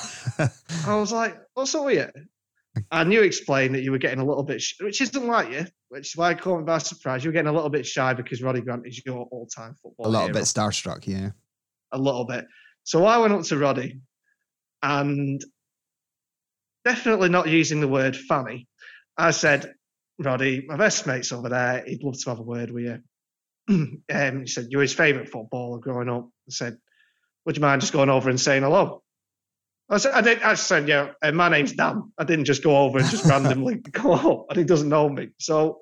I was like, what's up with you? And you explained that you were getting a little bit, sh- which isn't like you, which is why I caught me by surprise. You were getting a little bit shy because Roddy Grant is your all-time football A little hero. bit starstruck, yeah. a little bit. So I went up to Roddy and definitely not using the word funny. I said, Roddy, my best mate's over there. He'd love to have a word with you. um, he said, You're his favourite footballer growing up. I said, Would you mind just going over and saying hello? I said, I, did, I said, Yeah, uh, my name's Dan. I didn't just go over and just randomly go up, and he doesn't know me. So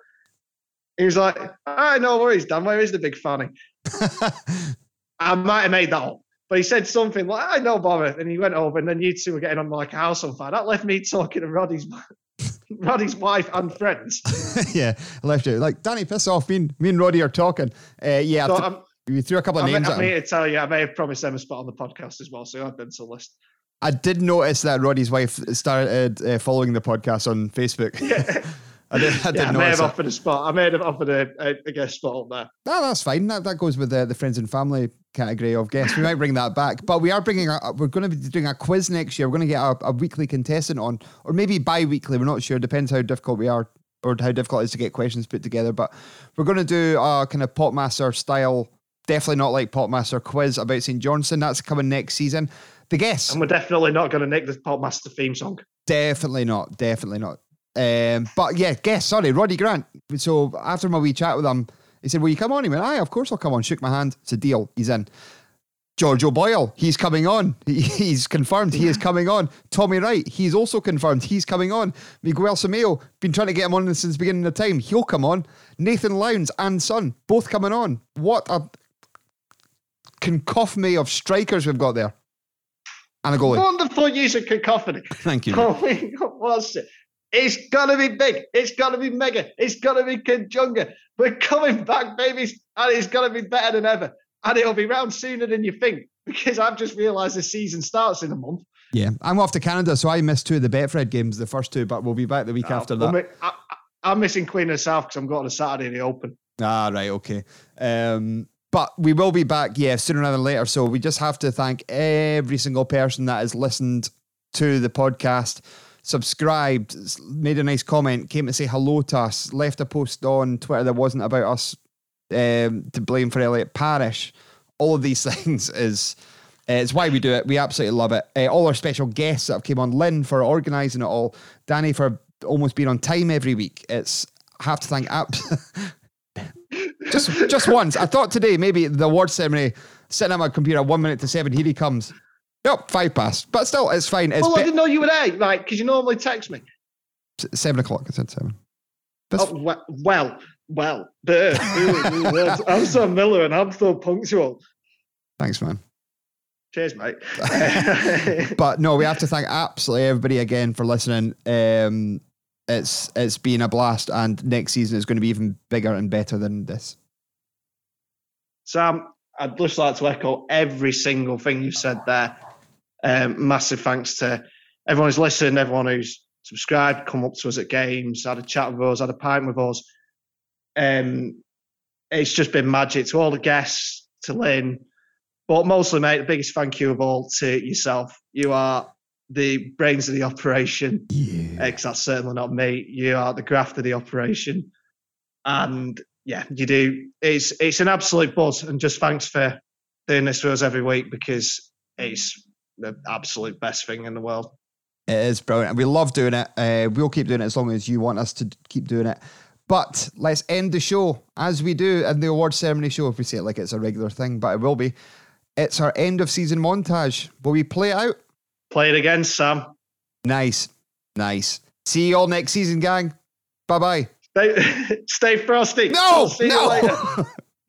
he was like, I no worries, Dan. Where is the big fanny? I might have made that up. But he said something like, I know bother. And he went over, and then you two were getting on like a house on fire. That left me talking to Roddy's Roddy's wife and friends. yeah, I left it. Like, Danny, piss off. Me and, me and Roddy are talking. Uh, yeah, So I'm- we threw a couple of I, names I to tell you, I may have promised them a spot on the podcast as well. So I've been to the list. I did notice that Roddy's wife started uh, following the podcast on Facebook. I did, I yeah, I may have it. offered a spot. I may have offered a, a, a guest spot up there. No, that's fine. That, that goes with the, the friends and family category of guests. We might bring that back, but we are bringing. A, we're going to be doing a quiz next year. We're going to get a, a weekly contestant on, or maybe bi-weekly. We're not sure. Depends how difficult we are, or how difficult it is to get questions put together. But we're going to do a kind of Podmaster style. Definitely not like Podmaster quiz about St Johnstone. That's coming next season. The guess. And we're definitely not going to nick the Podmaster theme song. Definitely not. Definitely not. Um, but yeah, guess, sorry, Roddy Grant. So after my wee chat with him, he said, Will you come on? He went, Aye, of course I'll come on. Shook my hand. It's a deal. He's in. George O'Boyle, he's coming on. He's confirmed he is coming on. Tommy Wright, he's also confirmed he's coming on. Miguel Sameo, been trying to get him on since the beginning of the time. He'll come on. Nathan Lowndes and Son, both coming on. What a cacophony of strikers we've got there. And a goalie. Wonderful use of cacophony. Thank you. Oh, what's it? It's gonna be big. It's gonna be mega. It's gonna be Conjunga. We're coming back, babies, and it's gonna be better than ever. And it'll be round sooner than you think because I've just realised the season starts in a month. Yeah, I'm off to Canada, so I missed two of the Betfred games, the first two, but we'll be back the week after I'm, that. I, am missing Queen of the South because I'm going on a Saturday in the Open. Ah, right, okay. Um, but we will be back, yeah, sooner rather than later. So we just have to thank every single person that has listened to the podcast, subscribed, made a nice comment, came to say hello to us, left a post on Twitter that wasn't about us um, to blame for Elliot Parish. All of these things is uh, it's why we do it. We absolutely love it. Uh, all our special guests that have came on, Lynn for organising it all, Danny for almost being on time every week. It's I have to thank app. just just once. I thought today maybe the award ceremony, sitting at my computer one minute to seven. Here he comes. Yep, five past. But still, it's fine. It's well, I didn't know you were there, right? because you normally text me. s- seven o'clock. I said seven. Oh, we- well, well, there. Ooh, ooh, words. I'm so Miller and I'm so punctual. Thanks, man. Cheers, mate. but no, we have to thank absolutely everybody again for listening. Um, it's it's been a blast, and next season is going to be even bigger and better than this. Sam, I'd just like to echo every single thing you've said there. Um, massive thanks to everyone who's listened, everyone who's subscribed, come up to us at games, had a chat with us, had a pint with us. Um, it's just been magic to all the guests, to Lynn, but mostly, mate, the biggest thank you of all to yourself. You are the brains of the operation. Yeah. that's certainly not me. You are the graft of the operation. And yeah, you do. It's it's an absolute buzz, and just thanks for doing this for us every week because it's the absolute best thing in the world. It is brilliant. and We love doing it. Uh, we'll keep doing it as long as you want us to keep doing it. But let's end the show as we do in the award ceremony show. If we say it like it's a regular thing, but it will be. It's our end of season montage. Will we play it out? Play it again, Sam. Nice, nice. See you all next season, gang. Bye bye. Stay, stay frosty. No, see no. you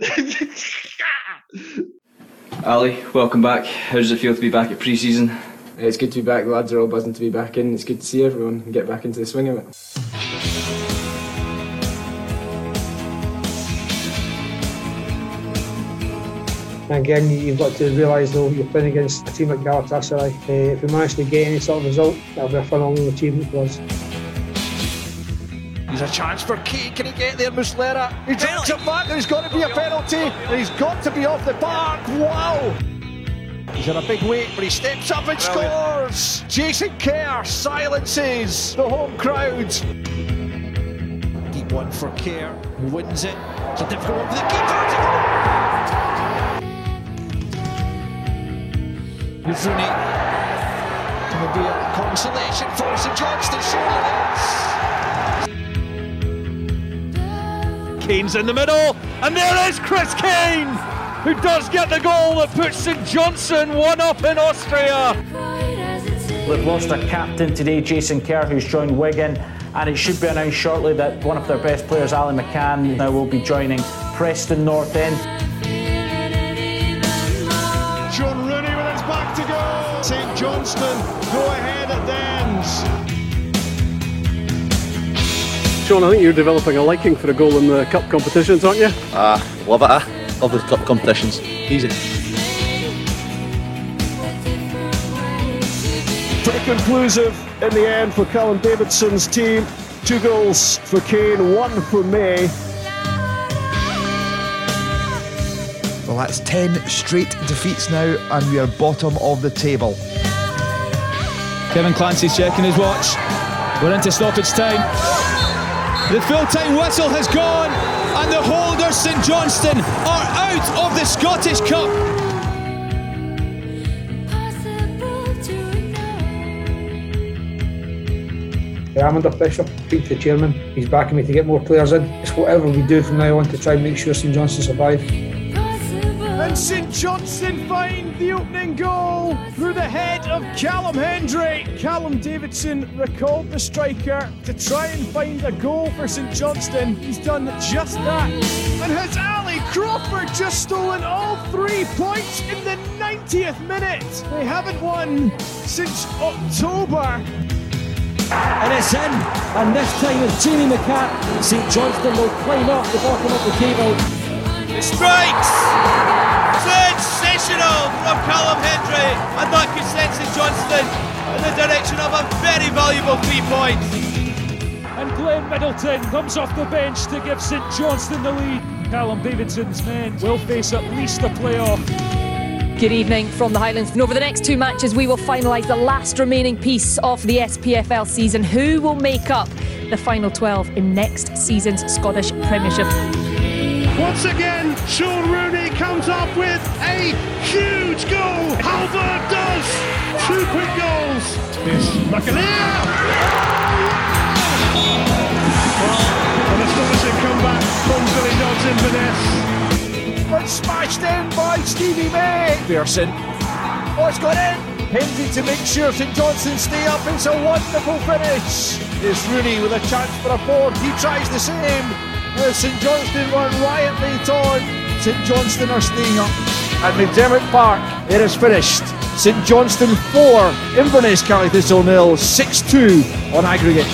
later. Ali, welcome back. How does it feel to be back at pre-season? It's good to be back. The lads are all buzzing to be back in. It's good to see everyone and get back into the swing of it. Again, you- you've got to realise though you're playing against a team at Galatasaray. Uh, if we manage to get any sort of result, that'll be a phenomenal achievement for us. There's a chance for Key. Can he get there, Muslera? He drops it back. There's got to be a penalty. And he's got to be off the park. Wow. He's in a big weight, but he steps up and scores. Jason Kerr silences the home crowd. Deep one for Kerr, who wins it. It's a difficult one for the keeper. Can there be a consolation for St Johnstone? Surely. Kane's in the middle, and there is Chris Kane, who does get the goal that puts St Johnstone one up in Austria. They've lost a captain today, Jason Kerr, who's joined Wigan, and it should be announced shortly that one of their best players, Ali McCann, now will be joining Preston North End. Johnstone go ahead at Dens. Sean, I think you're developing a liking for a goal in the cup competitions, aren't you? Ah, love it, eh? Love the cup competitions. Easy. Pretty conclusive in the end for Callum Davidson's team. Two goals for Kane, one for May. Well, that's 10 straight defeats now, and we are bottom of the table. Kevin Clancy's checking his watch. We're into stoppage time. The full time whistle has gone, and the holders St Johnstone are out of the Scottish Cup. Yeah, I'm under pressure. Speak to the chairman. He's backing me to get more players in. It's whatever we do from now on to try and make sure St Johnstone survive. And St Johnstone find the opening goal through the head of Callum Hendry. Callum Davidson recalled the striker to try and find a goal for St Johnstone. He's done just that. And has Ali Crawford just stolen all three points in the 90th minute? They haven't won since October. And it's in, and this time it's Jamie McCart. St Johnstone will climb up the bottom of the table. He strikes! Sensational from Callum Hendry, and that could send St Johnstone in the direction of a very valuable three points. And Glenn Middleton comes off the bench to give St Johnstone the lead. Callum Davidson's men will face at least a playoff. Good evening from the Highlands. And over the next two matches, we will finalise the last remaining piece of the SPFL season. Who will make up the final 12 in next season's Scottish Premiership? Once again, Shaun Rooney comes up with a huge goal. Hallberg does two quick goals. Yes, Buccaneer. An astonishing comeback from Billy Dodds Inverness. But smashed in by Stevie May. Pearson. Oh, it's gone in. Hendry to make sure St Johnstone stay up. It's a wonderful finish. It's Rooney with a chance for a board. He tries the same. St Johnstone run riot late on. St Johnstone are staying up. At McDiarmid Park, it is finished. St Johnstone 4, Inverness County Thistle nil, 6 2 on aggregate.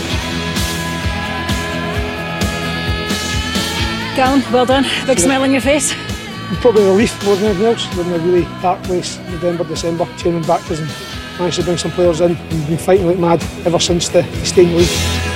Callum, well done. Big smile on your face. Probably relief more than anything else. We're in a really dark place, November, December. Chairman backed us and managed to bring some players in. We've been fighting like mad ever since the, the staying league.